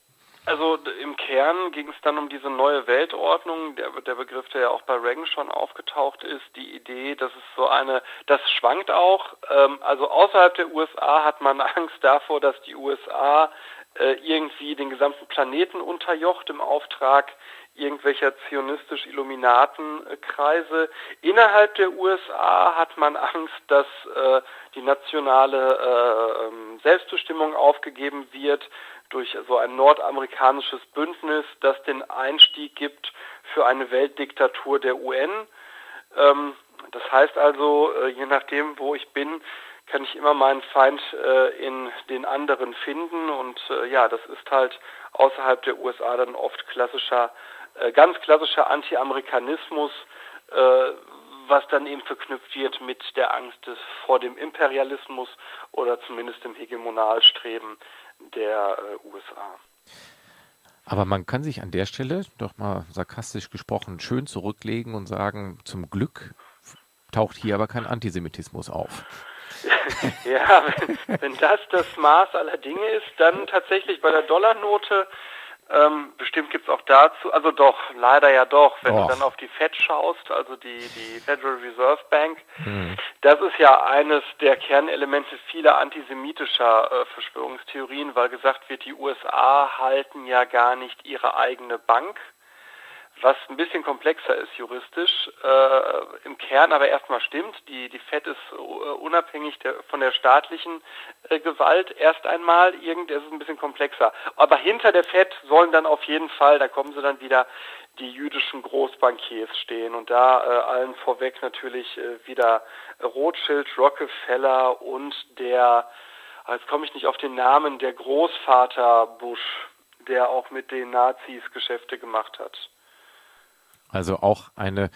Speaker 4: Also im Kern ging es dann um diese neue Weltordnung, der, der Begriff, der ja auch bei Reagan schon aufgetaucht ist, die Idee, dass es so eine, das schwankt auch, ähm, also außerhalb der USA hat man *laughs* Angst davor, dass die USA äh, irgendwie den gesamten Planeten unterjocht im Auftrag irgendwelcher zionistisch-Illuminatenkreise. Innerhalb der USA hat man Angst, dass äh, die nationale äh, ähm, Selbstbestimmung aufgegeben wird durch so ein nordamerikanisches Bündnis, das den Einstieg gibt für eine Weltdiktatur der UN. Ähm, das heißt also, äh, je nachdem, wo ich bin, kann ich immer meinen Feind äh, in den anderen finden und äh, ja, das ist halt außerhalb der USA dann oft klassischer, äh, ganz klassischer Anti-Amerikanismus, äh, was dann eben verknüpft wird mit der Angst des, vor dem Imperialismus oder zumindest dem Hegemonalstreben der äh, USA.
Speaker 3: Aber man kann sich an der Stelle, doch mal sarkastisch gesprochen, schön zurücklegen und sagen, zum Glück taucht hier aber kein Antisemitismus auf. *laughs*
Speaker 4: ja, wenn, wenn, das das Maß aller Dinge ist, dann tatsächlich bei der Dollarnote Ähm, bestimmt gibt's auch dazu, also doch, leider ja doch, wenn
Speaker 3: Och.
Speaker 4: du dann auf die Fed schaust, also die, die Federal Reserve Bank, das ist ja eines der Kernelemente vieler antisemitischer äh, Verschwörungstheorien, weil gesagt wird, die USA halten ja gar nicht ihre eigene Bank, was ein bisschen komplexer ist juristisch, äh, im Kern aber erstmal stimmt. Die, die FED ist äh, unabhängig der, von der staatlichen äh, Gewalt erst einmal. Irgend, es ist ein bisschen komplexer. Aber hinter der FED sollen dann auf jeden Fall, da kommen sie dann wieder, die jüdischen Großbankiers stehen und da äh, allen vorweg natürlich äh, wieder Rothschild, Rockefeller und der, ah, jetzt komme ich nicht auf den Namen, der Großvater Bush, der auch mit den Nazis Geschäfte gemacht hat.
Speaker 3: Also auch eine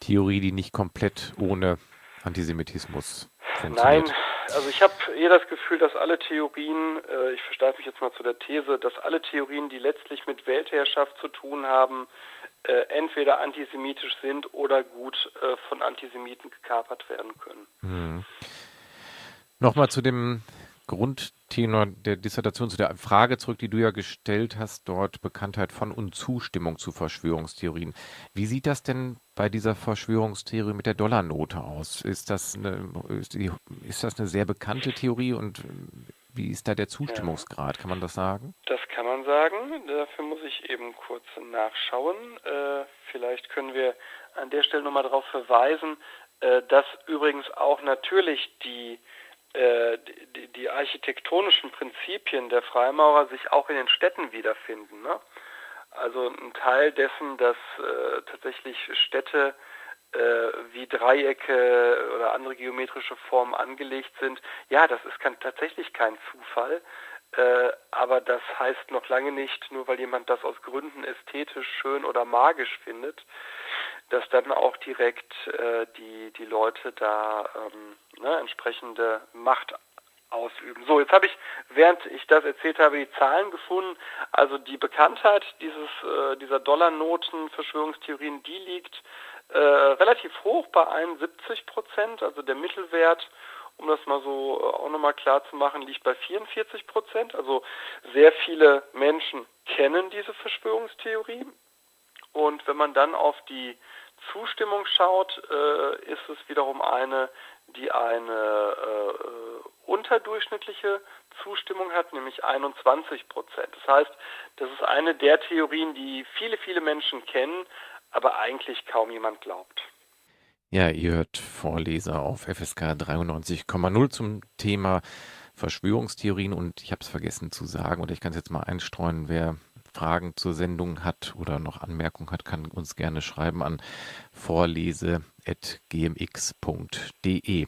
Speaker 3: Theorie, die nicht komplett ohne Antisemitismus funktioniert.
Speaker 4: Nein, also ich habe eher das Gefühl, dass alle Theorien, äh, ich versteife mich jetzt mal zu der These, dass alle Theorien, die letztlich mit Weltherrschaft zu tun haben, äh, entweder antisemitisch sind oder gut äh, von Antisemiten gekapert werden können.
Speaker 3: Nochmal zu dem Grundtenor der Dissertation, zu der Frage zurück, die du ja gestellt hast, dort Bekanntheit von und Zustimmung zu Verschwörungstheorien. Wie sieht das denn bei dieser Verschwörungstheorie mit der Dollarnote aus? Ist das eine, ist, die, ist das eine sehr bekannte Theorie und wie ist da der Zustimmungsgrad? Kann man das sagen?
Speaker 4: Das kann man sagen. Dafür muss ich eben kurz nachschauen. Äh, vielleicht können wir an der Stelle nochmal darauf verweisen, äh, dass übrigens auch natürlich die, die, die architektonischen Prinzipien der Freimaurer sich auch in den Städten wiederfinden. Ne? Also ein Teil dessen, dass äh, tatsächlich Städte äh, wie Dreiecke oder andere geometrische Formen angelegt sind, ja, das ist kann, tatsächlich kein Zufall. Äh, aber das heißt noch lange nicht, nur weil jemand das aus Gründen ästhetisch schön oder magisch findet, dass dann auch direkt äh, die, die Leute da ähm, ne, entsprechende Macht ausüben. So, jetzt habe ich, während ich das erzählt habe, die Zahlen gefunden. Also die Bekanntheit dieses, äh, dieser Dollarnoten-Verschwörungstheorien, die liegt äh, relativ hoch bei 71 Prozent, also der Mittelwert um das mal so äh, auch nochmal klar zu machen, liegt bei 44 Prozent. Also sehr viele Menschen kennen diese Verschwörungstheorie. Und wenn man dann auf die Zustimmung schaut, äh, ist es wiederum eine, die eine äh, unterdurchschnittliche Zustimmung hat, nämlich 21 Prozent. Das heißt, das ist eine der Theorien, die viele, viele Menschen kennen, aber eigentlich kaum jemand glaubt.
Speaker 3: Ja, ihr hört Vorleser auf FSK 93,0 zum Thema Verschwörungstheorien und ich habe es vergessen zu sagen oder ich kann es jetzt mal einstreuen, wer Fragen zur Sendung hat oder noch Anmerkungen hat, kann uns gerne schreiben an vorlese.gmx.de.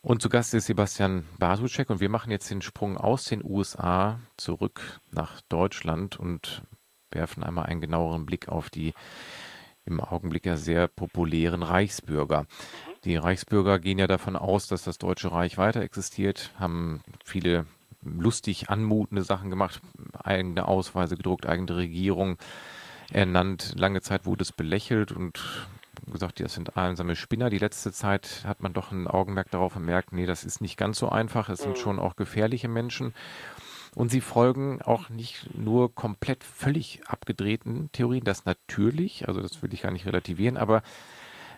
Speaker 3: Und zu Gast ist Sebastian Bartuschek und wir machen jetzt den Sprung aus den USA zurück nach Deutschland und werfen einmal einen genaueren Blick auf die im Augenblick ja sehr populären Reichsbürger. Die Reichsbürger gehen ja davon aus, dass das Deutsche Reich weiter existiert, haben viele lustig anmutende Sachen gemacht, eigene Ausweise gedruckt, eigene Regierung ernannt. Lange Zeit wurde es belächelt und gesagt, das sind einsame Spinner. Die letzte Zeit hat man doch ein Augenmerk darauf gemerkt, nee, das ist nicht ganz so einfach. Es sind schon auch gefährliche Menschen. Und sie folgen auch nicht nur komplett völlig abgedrehten Theorien, das natürlich, also das will ich gar nicht relativieren, aber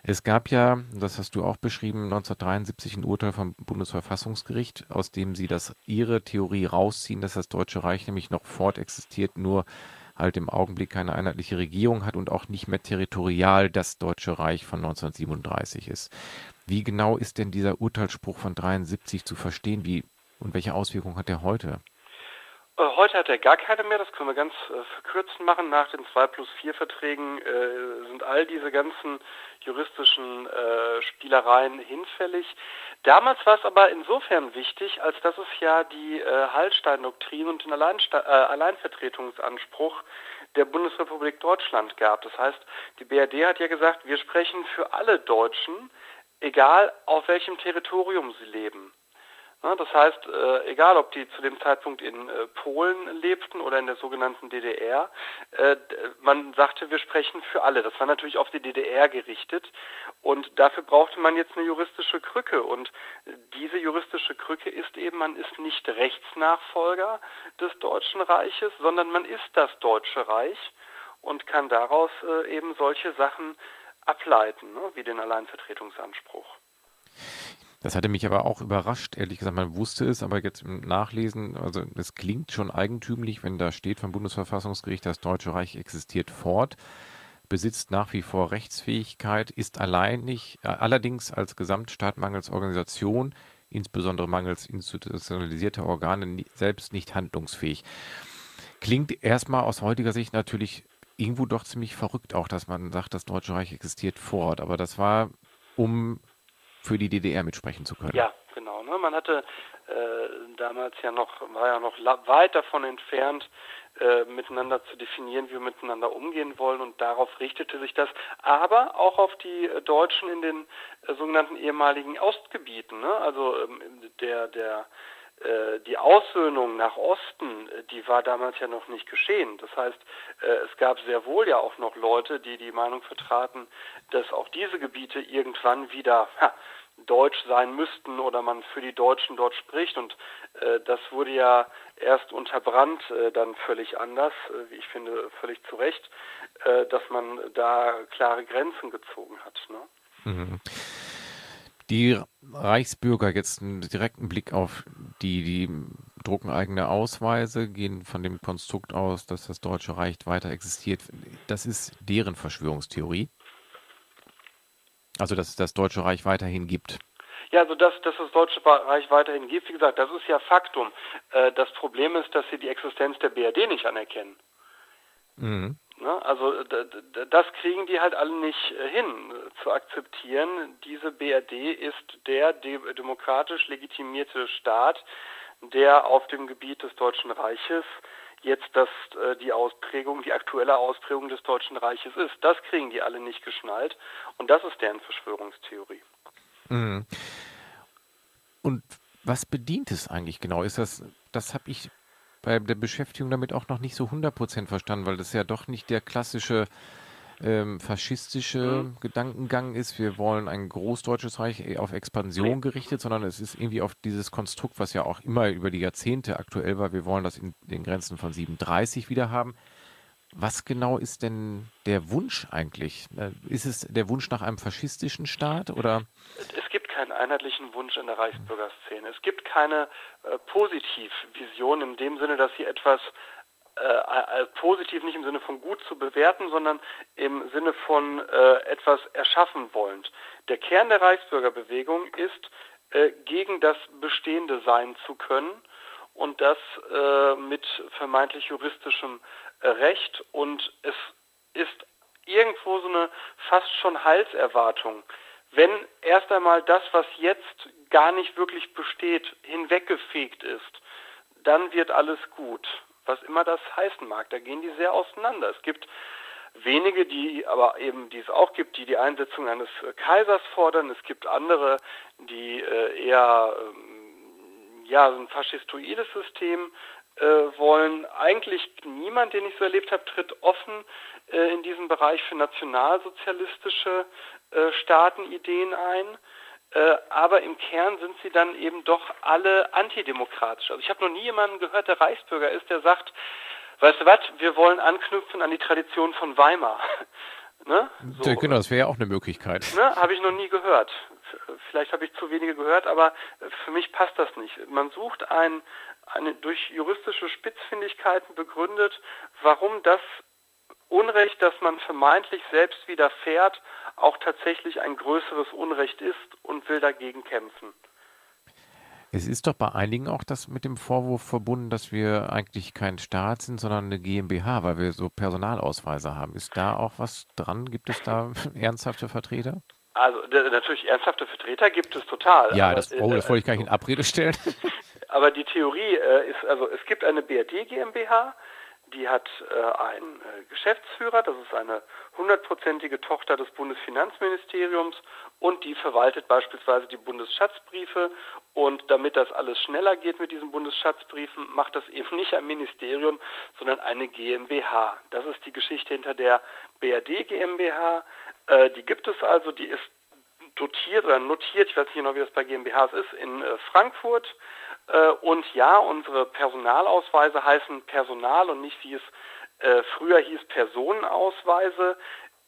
Speaker 3: es gab ja, das hast du auch beschrieben, 1973 ein Urteil vom Bundesverfassungsgericht, aus dem sie das ihre Theorie rausziehen, dass das Deutsche Reich nämlich noch fortexistiert, nur halt im Augenblick keine einheitliche Regierung hat und auch nicht mehr territorial das Deutsche Reich von 1937 ist. Wie genau ist denn dieser Urteilsspruch von 73 zu verstehen? Wie und welche Auswirkungen hat er heute?
Speaker 4: Äh, Heute hat er gar keine mehr, das können wir ganz äh, verkürzt machen. Nach den 2 plus 4 Verträgen äh, sind all diese ganzen juristischen äh, Spielereien hinfällig. Damals war es aber insofern wichtig, als dass es ja die äh, Hallstein-Doktrin und den Alleinsta äh, Alleinvertretungsanspruch der Bundesrepublik Deutschland gab. Das heißt, die BRD hat ja gesagt, wir sprechen für alle Deutschen, egal auf welchem Territorium sie leben. Ja, das heißt, äh, egal ob die zu dem Zeitpunkt in äh, Polen lebten oder in der sogenannten DDR, äh, man sagte, wir sprechen für alle. Das war natürlich auf die DDR gerichtet Und dafür brauchte man jetzt eine juristische Krücke. Und diese juristische Krücke ist eben, man ist nicht Rechtsnachfolger des Deutschen Reiches, sondern man ist das Deutsche Reich und kann daraus eben solche Sachen ableiten, ne, wie den Alleinvertretungsanspruch.
Speaker 3: Das hatte mich aber auch überrascht, ehrlich gesagt. Man wusste es, aber jetzt im Nachlesen, also es klingt schon eigentümlich, wenn da steht vom Bundesverfassungsgericht, das Deutsche Reich existiert fort, besitzt nach wie vor Rechtsfähigkeit, ist alleinig, äh, allerdings als Gesamtstaat mangels Organisation, insbesondere mangels institutionalisierter Organe, selbst nicht handlungsfähig. Klingt erstmal aus heutiger Sicht natürlich irgendwo doch ziemlich verrückt auch, dass man sagt, das Deutsche Reich existiert fort. Aber das war, um für die DDR mitsprechen zu können.
Speaker 4: Ja, genau. Ne? Man hatte äh, damals ja noch, war ja noch weit davon entfernt, äh, miteinander zu definieren, wie wir miteinander umgehen wollen und darauf richtete sich das, aber auch auf die Deutschen in den äh, sogenannten ehemaligen Ostgebieten. Ne? Also ähm, der, der die Aussöhnung nach Osten, äh, die war damals ja noch nicht geschehen. Das heißt, äh, es gab sehr wohl ja auch noch Leute, die die Meinung vertraten, dass auch diese Gebiete irgendwann wieder ha, deutsch sein müssten oder man für die Deutschen dort spricht. Und äh, das wurde ja erst unter Brand äh, dann völlig anders, äh, wie ich finde, völlig zu Recht, dass man da klare Grenzen gezogen hat. Ne? Mhm
Speaker 3: die Reichsbürger jetzt einen direkten Blick auf die, die drucken eigene Ausweise, gehen von dem Konstrukt aus, dass das Deutsche Reich weiter existiert. Das ist deren Verschwörungstheorie. Also, dass es das Deutsche Reich weiterhin gibt.
Speaker 4: Ja, also dass, dass das Deutsche Reich weiterhin gibt, wie gesagt, das ist ja Faktum. Äh, das Problem ist, dass sie die Existenz der BRD nicht anerkennen. Mhm. Ne? Also das kriegen die halt alle nicht äh, hin zu akzeptieren. Diese BRD ist der demokratisch legitimierte Staat, der auf dem Gebiet des Deutschen Reiches jetzt das, äh, die Ausprägung, die aktuelle Ausprägung des Deutschen Reiches ist. Das kriegen die alle nicht geschnallt und das ist deren Verschwörungstheorie.
Speaker 3: Mhm. Und was bedient es eigentlich genau? Ist das, das habe ich bei der Beschäftigung damit auch noch nicht so 100% verstanden, weil das ja doch nicht der klassische ähm, faschistische mhm. Gedankengang ist, wir wollen ein großdeutsches Reich auf Expansion gerichtet, sondern es ist irgendwie auf dieses Konstrukt, was ja auch immer über die Jahrzehnte aktuell war, wir wollen das in den Grenzen von 37 wieder haben. Was genau ist denn der Wunsch eigentlich? Äh, ist es der Wunsch nach einem faschistischen Staat oder?
Speaker 4: Keinen einheitlichen Wunsch in der Reichsbürgerszene. Es gibt keine äh, Positivvision in dem Sinne, dass sie etwas äh, positiv nicht im Sinne von gut zu bewerten, sondern im Sinne von äh, etwas erschaffen wollend. Der Kern der Reichsbürgerbewegung ist, äh, gegen das Bestehende sein zu können und das äh, mit vermeintlich juristischem Recht und es ist irgendwo so eine fast schon Heilserwartung. Wenn erst einmal das, was jetzt gar nicht wirklich besteht, hinweggefegt ist, dann wird alles gut. Was immer das heißen mag, da gehen die sehr auseinander. Es gibt wenige, die aber eben, die es auch gibt, die die Einsetzung eines Kaisers fordern. Es gibt andere, die äh, eher ähm, ja, so ein faschistoides System äh, wollen. Eigentlich niemand, den ich so erlebt habe, tritt offen äh, in diesem Bereich für nationalsozialistische äh, Staatenideen ein. Äh, aber im Kern sind sie dann eben doch alle antidemokratisch. Also ich habe noch nie jemanden gehört, der Reichsbürger ist, der sagt, weißt du was, wir wollen anknüpfen an die Tradition von Weimar. *laughs*
Speaker 3: ne? so, genau, das wäre ja auch eine Möglichkeit.
Speaker 4: Ne? Habe ich noch nie gehört. Vielleicht habe ich zu wenige gehört, aber für mich passt das nicht. Man sucht ein, eine durch juristische Spitzfindigkeiten begründet, warum das Unrecht, das man vermeintlich selbst widerfährt, auch tatsächlich ein größeres Unrecht ist und will dagegen kämpfen.
Speaker 3: Es ist doch bei einigen auch das mit dem Vorwurf verbunden, dass wir eigentlich kein Staat sind, sondern eine GmbH, weil wir so Personalausweise haben. Ist da auch was dran? Gibt es da *laughs* ernsthafte Vertreter?
Speaker 4: Also natürlich ernsthafte Vertreter gibt es total.
Speaker 3: Ja, das, oh, das wollte ich gar nicht in Abrede stellen. *laughs*
Speaker 4: Aber die Theorie äh, ist, also es gibt eine BRD GmbH, die hat äh, einen äh, Geschäftsführer, das ist eine hundertprozentige Tochter des Bundesfinanzministeriums und die verwaltet beispielsweise die Bundesschatzbriefe und damit das alles schneller geht mit diesen Bundesschatzbriefen, macht das eben nicht ein Ministerium, sondern eine GmbH. Das ist die Geschichte hinter der BRD GmbH. Äh, die gibt es also, die ist dotiert oder notiert, ich weiß nicht genau, wie das bei GmbHs ist, in Frankfurt. Äh, und ja, unsere Personalausweise heißen Personal und nicht, wie es äh, früher hieß, Personenausweise.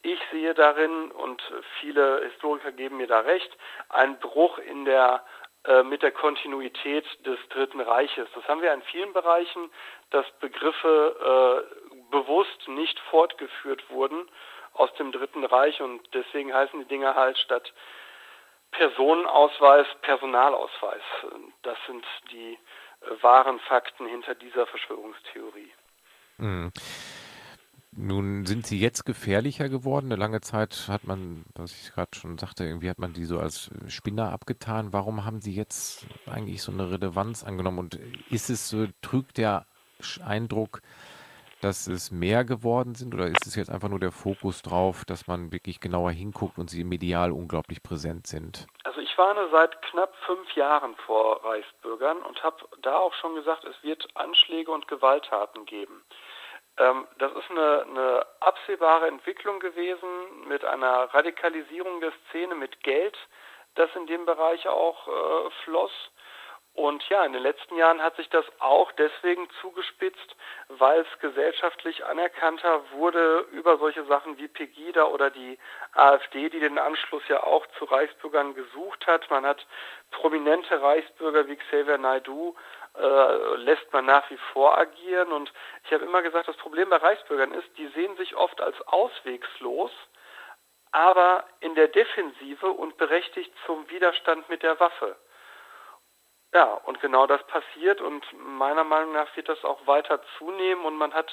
Speaker 4: Ich sehe darin, und viele Historiker geben mir da recht, einen Bruch in der äh, mit der Kontinuität des Dritten Reiches. Das haben wir in vielen Bereichen, dass Begriffe äh, bewusst nicht fortgeführt wurden aus dem Dritten Reich und deswegen heißen die Dinge halt statt Personenausweis Personalausweis. Das sind die äh, wahren Fakten hinter dieser Verschwörungstheorie.
Speaker 3: Mhm. Nun sind sie jetzt gefährlicher geworden. Eine lange Zeit hat man, was ich gerade schon sagte, irgendwie hat man die so als Spinner abgetan. Warum haben sie jetzt eigentlich so eine Relevanz angenommen? Und ist es so, trügt der Eindruck, dass es mehr geworden sind oder ist es jetzt einfach nur der Fokus drauf, dass man wirklich genauer hinguckt und sie medial unglaublich präsent sind?
Speaker 4: Also ich warne seit knapp fünf Jahren vor Reichsbürgern und habe da auch schon gesagt, es wird Anschläge und Gewalttaten geben. Ähm, das ist eine, eine, absehbare Entwicklung gewesen mit einer Radikalisierung der Szene mit Geld, das in dem Bereich auch äh, floss. Und ja, in den letzten Jahren hat sich das auch deswegen zugespitzt, weil es gesellschaftlich anerkannter wurde über solche Sachen wie Pegida oder die AfD, die den Anschluss ja auch zu Reichsbürgern gesucht hat. Man hat prominente Reichsbürger wie Xavier Naidu äh, lässt man nach wie vor agieren. Und ich habe immer gesagt, das Problem bei Reichsbürgern ist, die sehen sich oft als auswegslos, aber in der Defensive und berechtigt zum Widerstand mit der Waffe. Ja, und genau das passiert und meiner Meinung nach wird das auch weiter zunehmen und man hat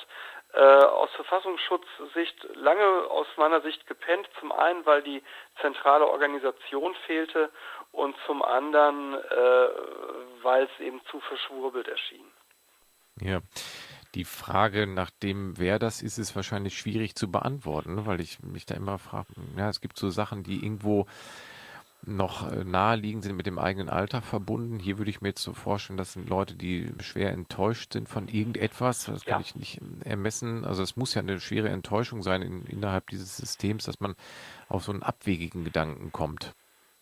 Speaker 4: äh, aus Verfassungsschutzsicht lange aus meiner Sicht gepennt. Zum einen, weil die zentrale Organisation fehlte und zum anderen, äh, weil es eben zu verschwurbelt erschien.
Speaker 3: Ja. Die Frage nach dem, wer das ist, ist wahrscheinlich schwierig zu beantworten, weil ich mich da immer frage, ja, es gibt so Sachen, die irgendwo noch äh, naheliegend sind mit dem eigenen Alter verbunden. Hier würde ich mir jetzt so vorstellen, das sind Leute, die schwer enttäuscht sind von irgendetwas. Das kann ja. ich nicht ermessen. Also es muss ja eine schwere Enttäuschung sein in, innerhalb dieses Systems, dass man auf so einen abwegigen Gedanken kommt.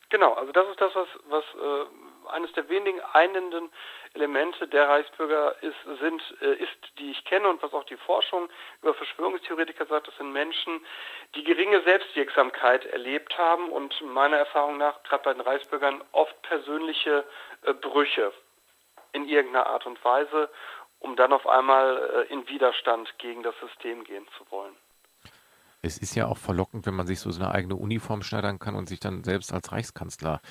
Speaker 4: Genau, also das ist das, was, was äh, eines der wenigen einenden Elemente der Reichsbürger ist, sind, äh, ist, die ich kenne und was auch die Forschung über Verschwörungstheoretiker sagt, das sind Menschen, die geringe Selbstwirksamkeit erlebt haben und meiner Erfahrung nach gerade bei den Reichsbürgern oft persönliche äh, Brüche in irgendeiner Art und Weise, um dann auf einmal äh, in Widerstand gegen das System gehen zu wollen.
Speaker 3: Es ist ja auch verlockend, wenn man sich so eine eigene Uniform schneidern kann und sich dann selbst als Reichskanzler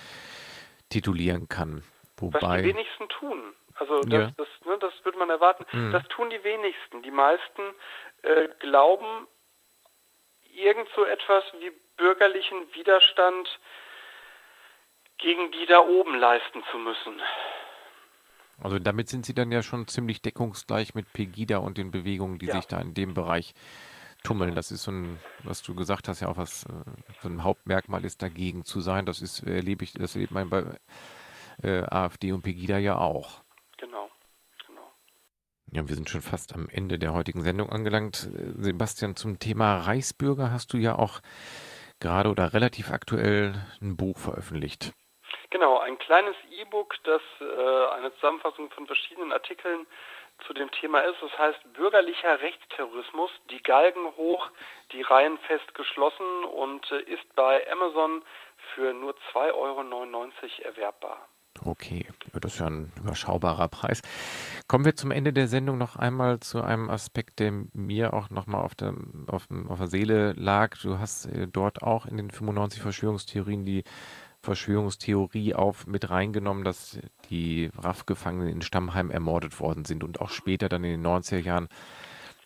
Speaker 3: titulieren kann.
Speaker 4: Wobei, Was die wenigsten tun. Also das, ja. das, ne, das würde man erwarten. Mhm. Das tun die wenigsten. Die meisten äh, glauben irgend so etwas wie bürgerlichen Widerstand gegen die da oben leisten zu müssen.
Speaker 3: Also damit sind sie dann ja schon ziemlich deckungsgleich mit Pegida und den Bewegungen, die ja. sich da in dem Bereich tummeln. Das ist so ein, was du gesagt hast, ja auch was, äh, so ein Hauptmerkmal ist, dagegen zu sein. Das ist, erlebe ich, das erlebt man bei äh, AfD und Pegida ja auch.
Speaker 4: Genau, genau.
Speaker 3: Ja, wir sind schon fast am Ende der heutigen Sendung angelangt. Äh, Sebastian, zum Thema Reichsbürger hast du ja auch gerade oder relativ aktuell ein Buch veröffentlicht.
Speaker 4: Genau, ein kleines E-Book, das äh, eine Zusammenfassung von verschiedenen Artikeln zu dem Thema ist. Das heißt bürgerlicher Rechtsterrorismus, die Galgen hoch, die Reihen fest geschlossen und äh, ist bei Amazon für nur 2,99 Euro erwerbbar.
Speaker 3: Okay, das ist ja ein überschaubarer Preis. Kommen wir zum Ende der Sendung noch einmal zu einem Aspekt, der mir auch nochmal auf der, auf, auf der Seele lag. Du hast äh, dort auch in den 95 Verschwörungstheorien die Verschwörungstheorie auf mit reingenommen, dass die RAF-Gefangenen in Stammheim ermordet worden sind und auch später dann in den 90er Jahren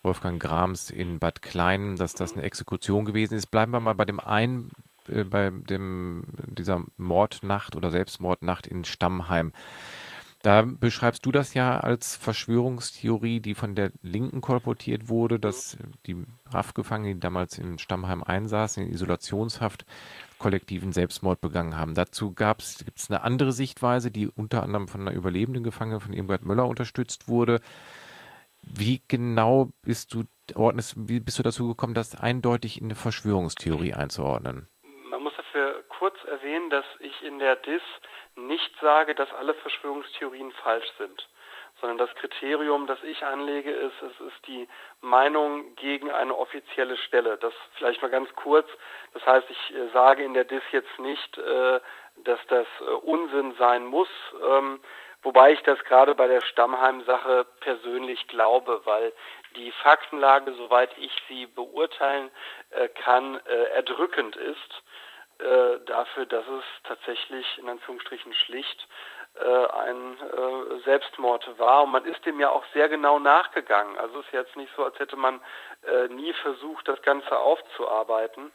Speaker 3: Wolfgang Grams in Bad Klein, dass das eine Exekution gewesen ist. Bleiben wir mal bei dem einen, äh, bei dem, dieser Mordnacht oder Selbstmordnacht in Stammheim. Da beschreibst du das ja als Verschwörungstheorie, die von der Linken kolportiert wurde, dass die RAF-Gefangenen, die damals im Stammheim einsaßen, in Isolationshaft, kollektiven Selbstmord begangen haben. Dazu gibt es eine andere Sichtweise, die unter anderem von einer überlebenden Gefangenen von Irmgard Möller unterstützt wurde. Wie genau bist du wie bist du dazu gekommen, das eindeutig in eine Verschwörungstheorie einzuordnen?
Speaker 4: Man muss dafür kurz erwähnen, dass ich in der DIS nicht sage, dass alle Verschwörungstheorien falsch sind, sondern das Kriterium, das ich anlege, ist, es ist die Meinung gegen eine offizielle Stelle. Das vielleicht mal ganz kurz. Das heißt, ich äh, sage in der DIS jetzt nicht, äh, dass das äh, Unsinn sein muss. Ähm, Wobei ich das gerade bei der Stammheim-Sache persönlich glaube, weil die Faktenlage, soweit ich sie beurteilen kann, erdrückend ist dafür, dass es tatsächlich in Anführungsstrichen schlicht ein äh, Selbstmord war. Und man ist dem ja auch sehr genau nachgegangen. Also es ist jetzt nicht so, als hätte man äh, nie versucht, das Ganze aufzuarbeiten.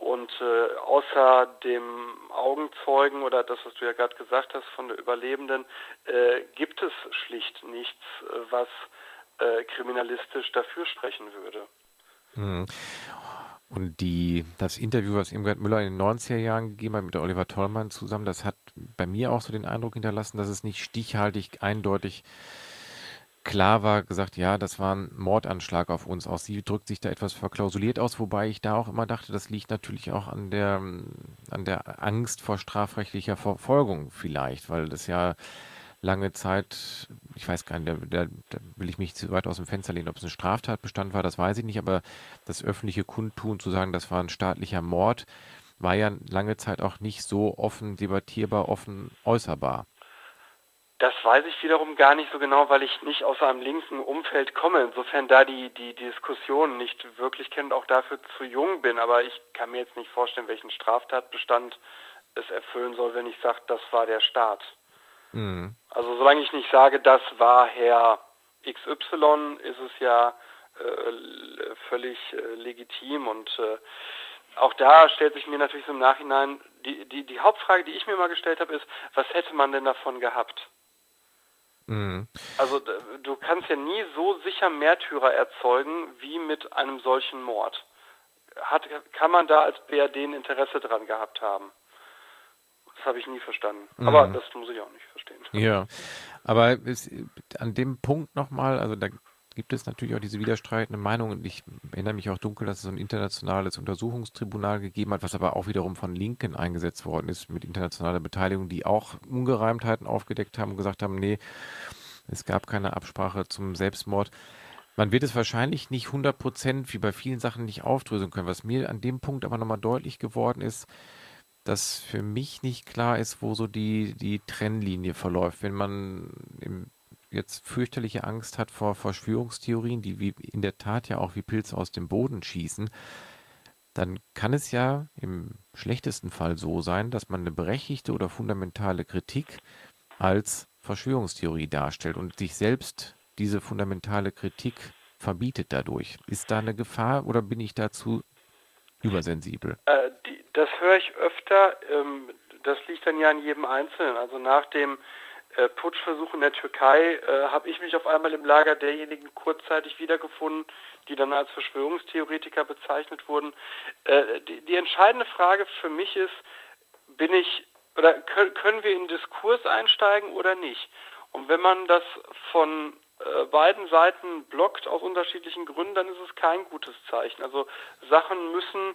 Speaker 4: Und äh, außer dem Augenzeugen oder das, was du ja gerade gesagt hast von der Überlebenden, äh, gibt es schlicht nichts, äh, was äh, kriminalistisch dafür sprechen würde.
Speaker 3: Hm. Und die, das Interview, was Irmgard Müller in den 90er Jahren gegeben hat mit der Oliver Tollmann zusammen, das hat bei mir auch so den Eindruck hinterlassen, dass es nicht stichhaltig eindeutig klar war, gesagt, ja, das war ein Mordanschlag auf uns. Auch sie drückt sich da etwas verklausuliert aus, wobei ich da auch immer dachte, das liegt natürlich auch an der, an der Angst vor strafrechtlicher Verfolgung vielleicht, weil das ja lange Zeit, ich weiß gar nicht, da, da, will ich mich zu weit aus dem Fenster lehnen, ob es ein Straftatbestand war, das weiß ich nicht, aber das öffentliche Kundtun zu sagen, das war ein staatlicher Mord, war ja lange Zeit auch nicht so offen debattierbar, offen äußerbar.
Speaker 4: Das weiß ich wiederum gar nicht so genau, weil ich nicht aus einem linken Umfeld komme. Insofern da die, die, die Diskussion nicht wirklich kenne und auch dafür zu jung bin. Aber ich kann mir jetzt nicht vorstellen, welchen Straftatbestand es erfüllen soll, wenn ich sage, das war der Staat. Mhm. Also solange ich nicht sage, das war Herr XY, ist es ja äh, völlig äh, legitim und äh, auch da stellt sich mir natürlich so im Nachhinein die, die, die Hauptfrage, die ich mir mal gestellt habe, ist, was hätte man denn davon gehabt? Mhm. Also du kannst ja nie so sicher Märtyrer erzeugen wie mit einem solchen Mord. Hat, kann man da als BRD ein Interesse dran gehabt haben? Das habe ich nie verstanden. Mhm. Aber das muss ich auch nicht verstehen. *laughs*
Speaker 3: Ja, aber es, an dem Punkt nochmal, also da gibt es natürlich auch diese widerstreitenden Meinungen. Und ich erinnere mich auch dunkel, dass es so ein internationales Untersuchungstribunal gegeben hat, was aber auch wiederum von Linken eingesetzt worden ist mit internationaler Beteiligung, die auch Ungereimtheiten aufgedeckt haben und gesagt haben, nee, es gab keine Absprache zum Selbstmord. Man wird es wahrscheinlich nicht 100 Prozent wie bei vielen Sachen nicht aufdröseln können. Was mir an dem Punkt aber nochmal deutlich geworden ist, dass für mich nicht klar ist, wo so die, die Trennlinie verläuft. Wenn man jetzt fürchterliche Angst hat vor Verschwörungstheorien, die wie in der Tat ja auch wie Pilze aus dem Boden schießen, dann kann es ja im schlechtesten Fall so sein, dass man eine berechtigte oder fundamentale Kritik als Verschwörungstheorie darstellt und sich selbst diese fundamentale Kritik verbietet dadurch. Ist da eine Gefahr oder bin ich dazu übersensibel?
Speaker 4: Äh, die, das höre ich öfter. Ähm, das liegt dann ja an jedem Einzelnen. Also nach dem äh, Putschversuch in der Türkei äh, habe ich mich auf einmal im Lager derjenigen kurzzeitig wiedergefunden, die dann als Verschwörungstheoretiker bezeichnet wurden. Äh, die, die, entscheidende Frage für mich ist, bin ich oder können wir in Diskurs einsteigen oder nicht? Und wenn man das von äh, beiden Seiten blockt aus unterschiedlichen Gründen, dann ist es kein gutes Zeichen. Also Sachen müssen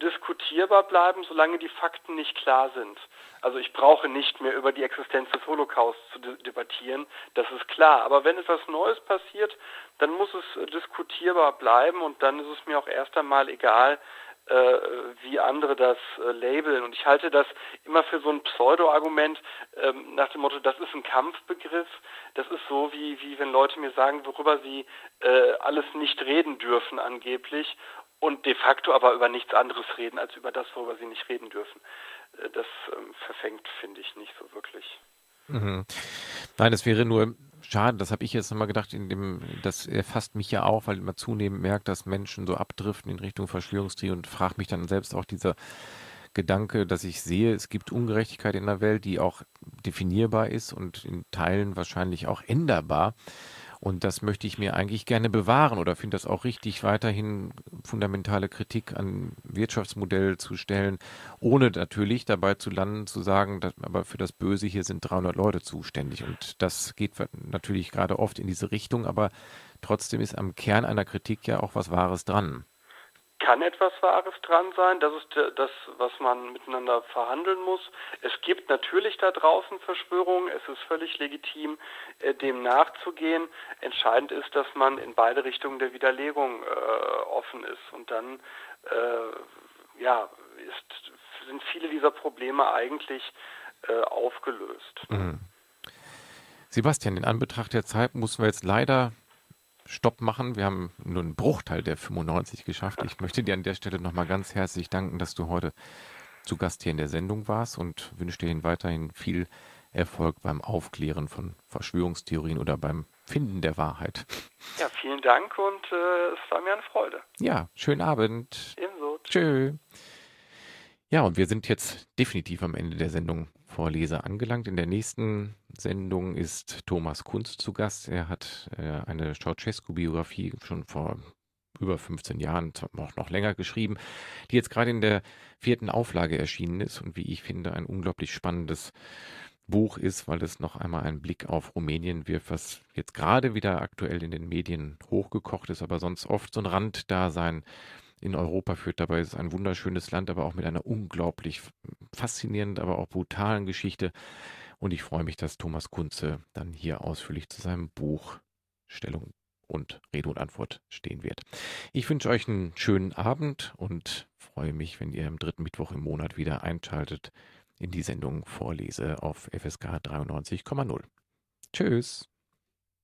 Speaker 4: diskutierbar bleiben, solange die Fakten nicht klar sind. Also ich brauche nicht mehr über die Existenz des Holocaust zu debattieren, das ist klar. Aber wenn etwas Neues passiert, dann muss es diskutierbar bleiben und dann ist es mir auch erst einmal egal, äh, wie andere das äh, labeln. Und ich halte das immer für so ein Pseudo-Argument ähm, nach dem Motto, das ist ein Kampfbegriff. Das ist so, wie, wie wenn Leute mir sagen, worüber sie äh, alles nicht reden dürfen angeblich und de facto aber über nichts anderes reden als über das, worüber sie nicht reden dürfen. Äh, das ähm, verfängt, finde ich, nicht so wirklich.
Speaker 3: Mhm. Nein, es wäre nur schade, das habe ich jetzt nochmal gedacht, in dem, das erfasst mich ja auch, weil man zunehmend merkt, dass Menschen so abdriften in Richtung Verschwörungstheorie und fragt mich dann selbst auch dieser Gedanke, dass ich sehe, es gibt Ungerechtigkeit in der Welt, die auch definierbar ist und in Teilen wahrscheinlich auch änderbar. Und das möchte ich mir eigentlich gerne bewahren oder finde das auch richtig, weiterhin fundamentale Kritik an Wirtschaftsmodell zu stellen, ohne natürlich dabei zu landen, zu sagen, dass, aber für das Böse hier sind 300 Leute zuständig. Und das geht natürlich gerade oft in diese Richtung, aber trotzdem ist am Kern einer Kritik ja auch was Wahres dran.
Speaker 4: Kann etwas Wahres dran sein. Das ist das, was man miteinander verhandeln muss. Es gibt natürlich da draußen Verschwörungen. Es ist völlig legitim, äh, dem nachzugehen. Entscheidend ist, dass man in beide Richtungen der Widerlegung äh, offen ist. Und dann äh, ja, ist, sind viele dieser Probleme eigentlich äh, aufgelöst. Mhm.
Speaker 3: Sebastian, in Anbetracht der Zeit müssen wir jetzt leider Stopp machen. Wir haben nur einen Bruchteil der 95 geschafft. Ich möchte dir an der Stelle nochmal ganz herzlich danken, dass du heute zu Gast hier in der Sendung warst und wünsche dir weiterhin viel Erfolg beim Aufklären von Verschwörungstheorien oder beim Finden der Wahrheit.
Speaker 4: Ja, vielen Dank und äh, es war mir eine Freude.
Speaker 3: Ja, schönen Abend.
Speaker 4: Ebenso.
Speaker 3: Tschö. Ja, und wir sind jetzt definitiv am Ende der Sendung Vorleser angelangt. In der nächsten Sendung ist Thomas Kunst zu Gast. Er hat äh, eine Ceausescu-Biografie schon vor über 15 Jahren, noch, noch länger geschrieben, die jetzt gerade in der vierten Auflage erschienen ist und wie ich finde, ein unglaublich spannendes Buch ist, weil es noch einmal einen Blick auf Rumänien wirft, was jetzt gerade wieder aktuell in den Medien hochgekocht ist, aber sonst oft so ein Randdasein in Europa führt. Dabei ist ein wunderschönes Land, aber auch mit einer unglaublich faszinierenden, aber auch brutalen Geschichte. Und ich freue mich, dass Thomas Kunze dann hier ausführlich zu seinem Buch Stellung und Rede und Antwort stehen wird. Ich wünsche euch einen schönen Abend und freue mich, wenn ihr am dritten Mittwoch im Monat wieder einschaltet in die Sendung Vorlese auf FSK 93,0. Tschüss.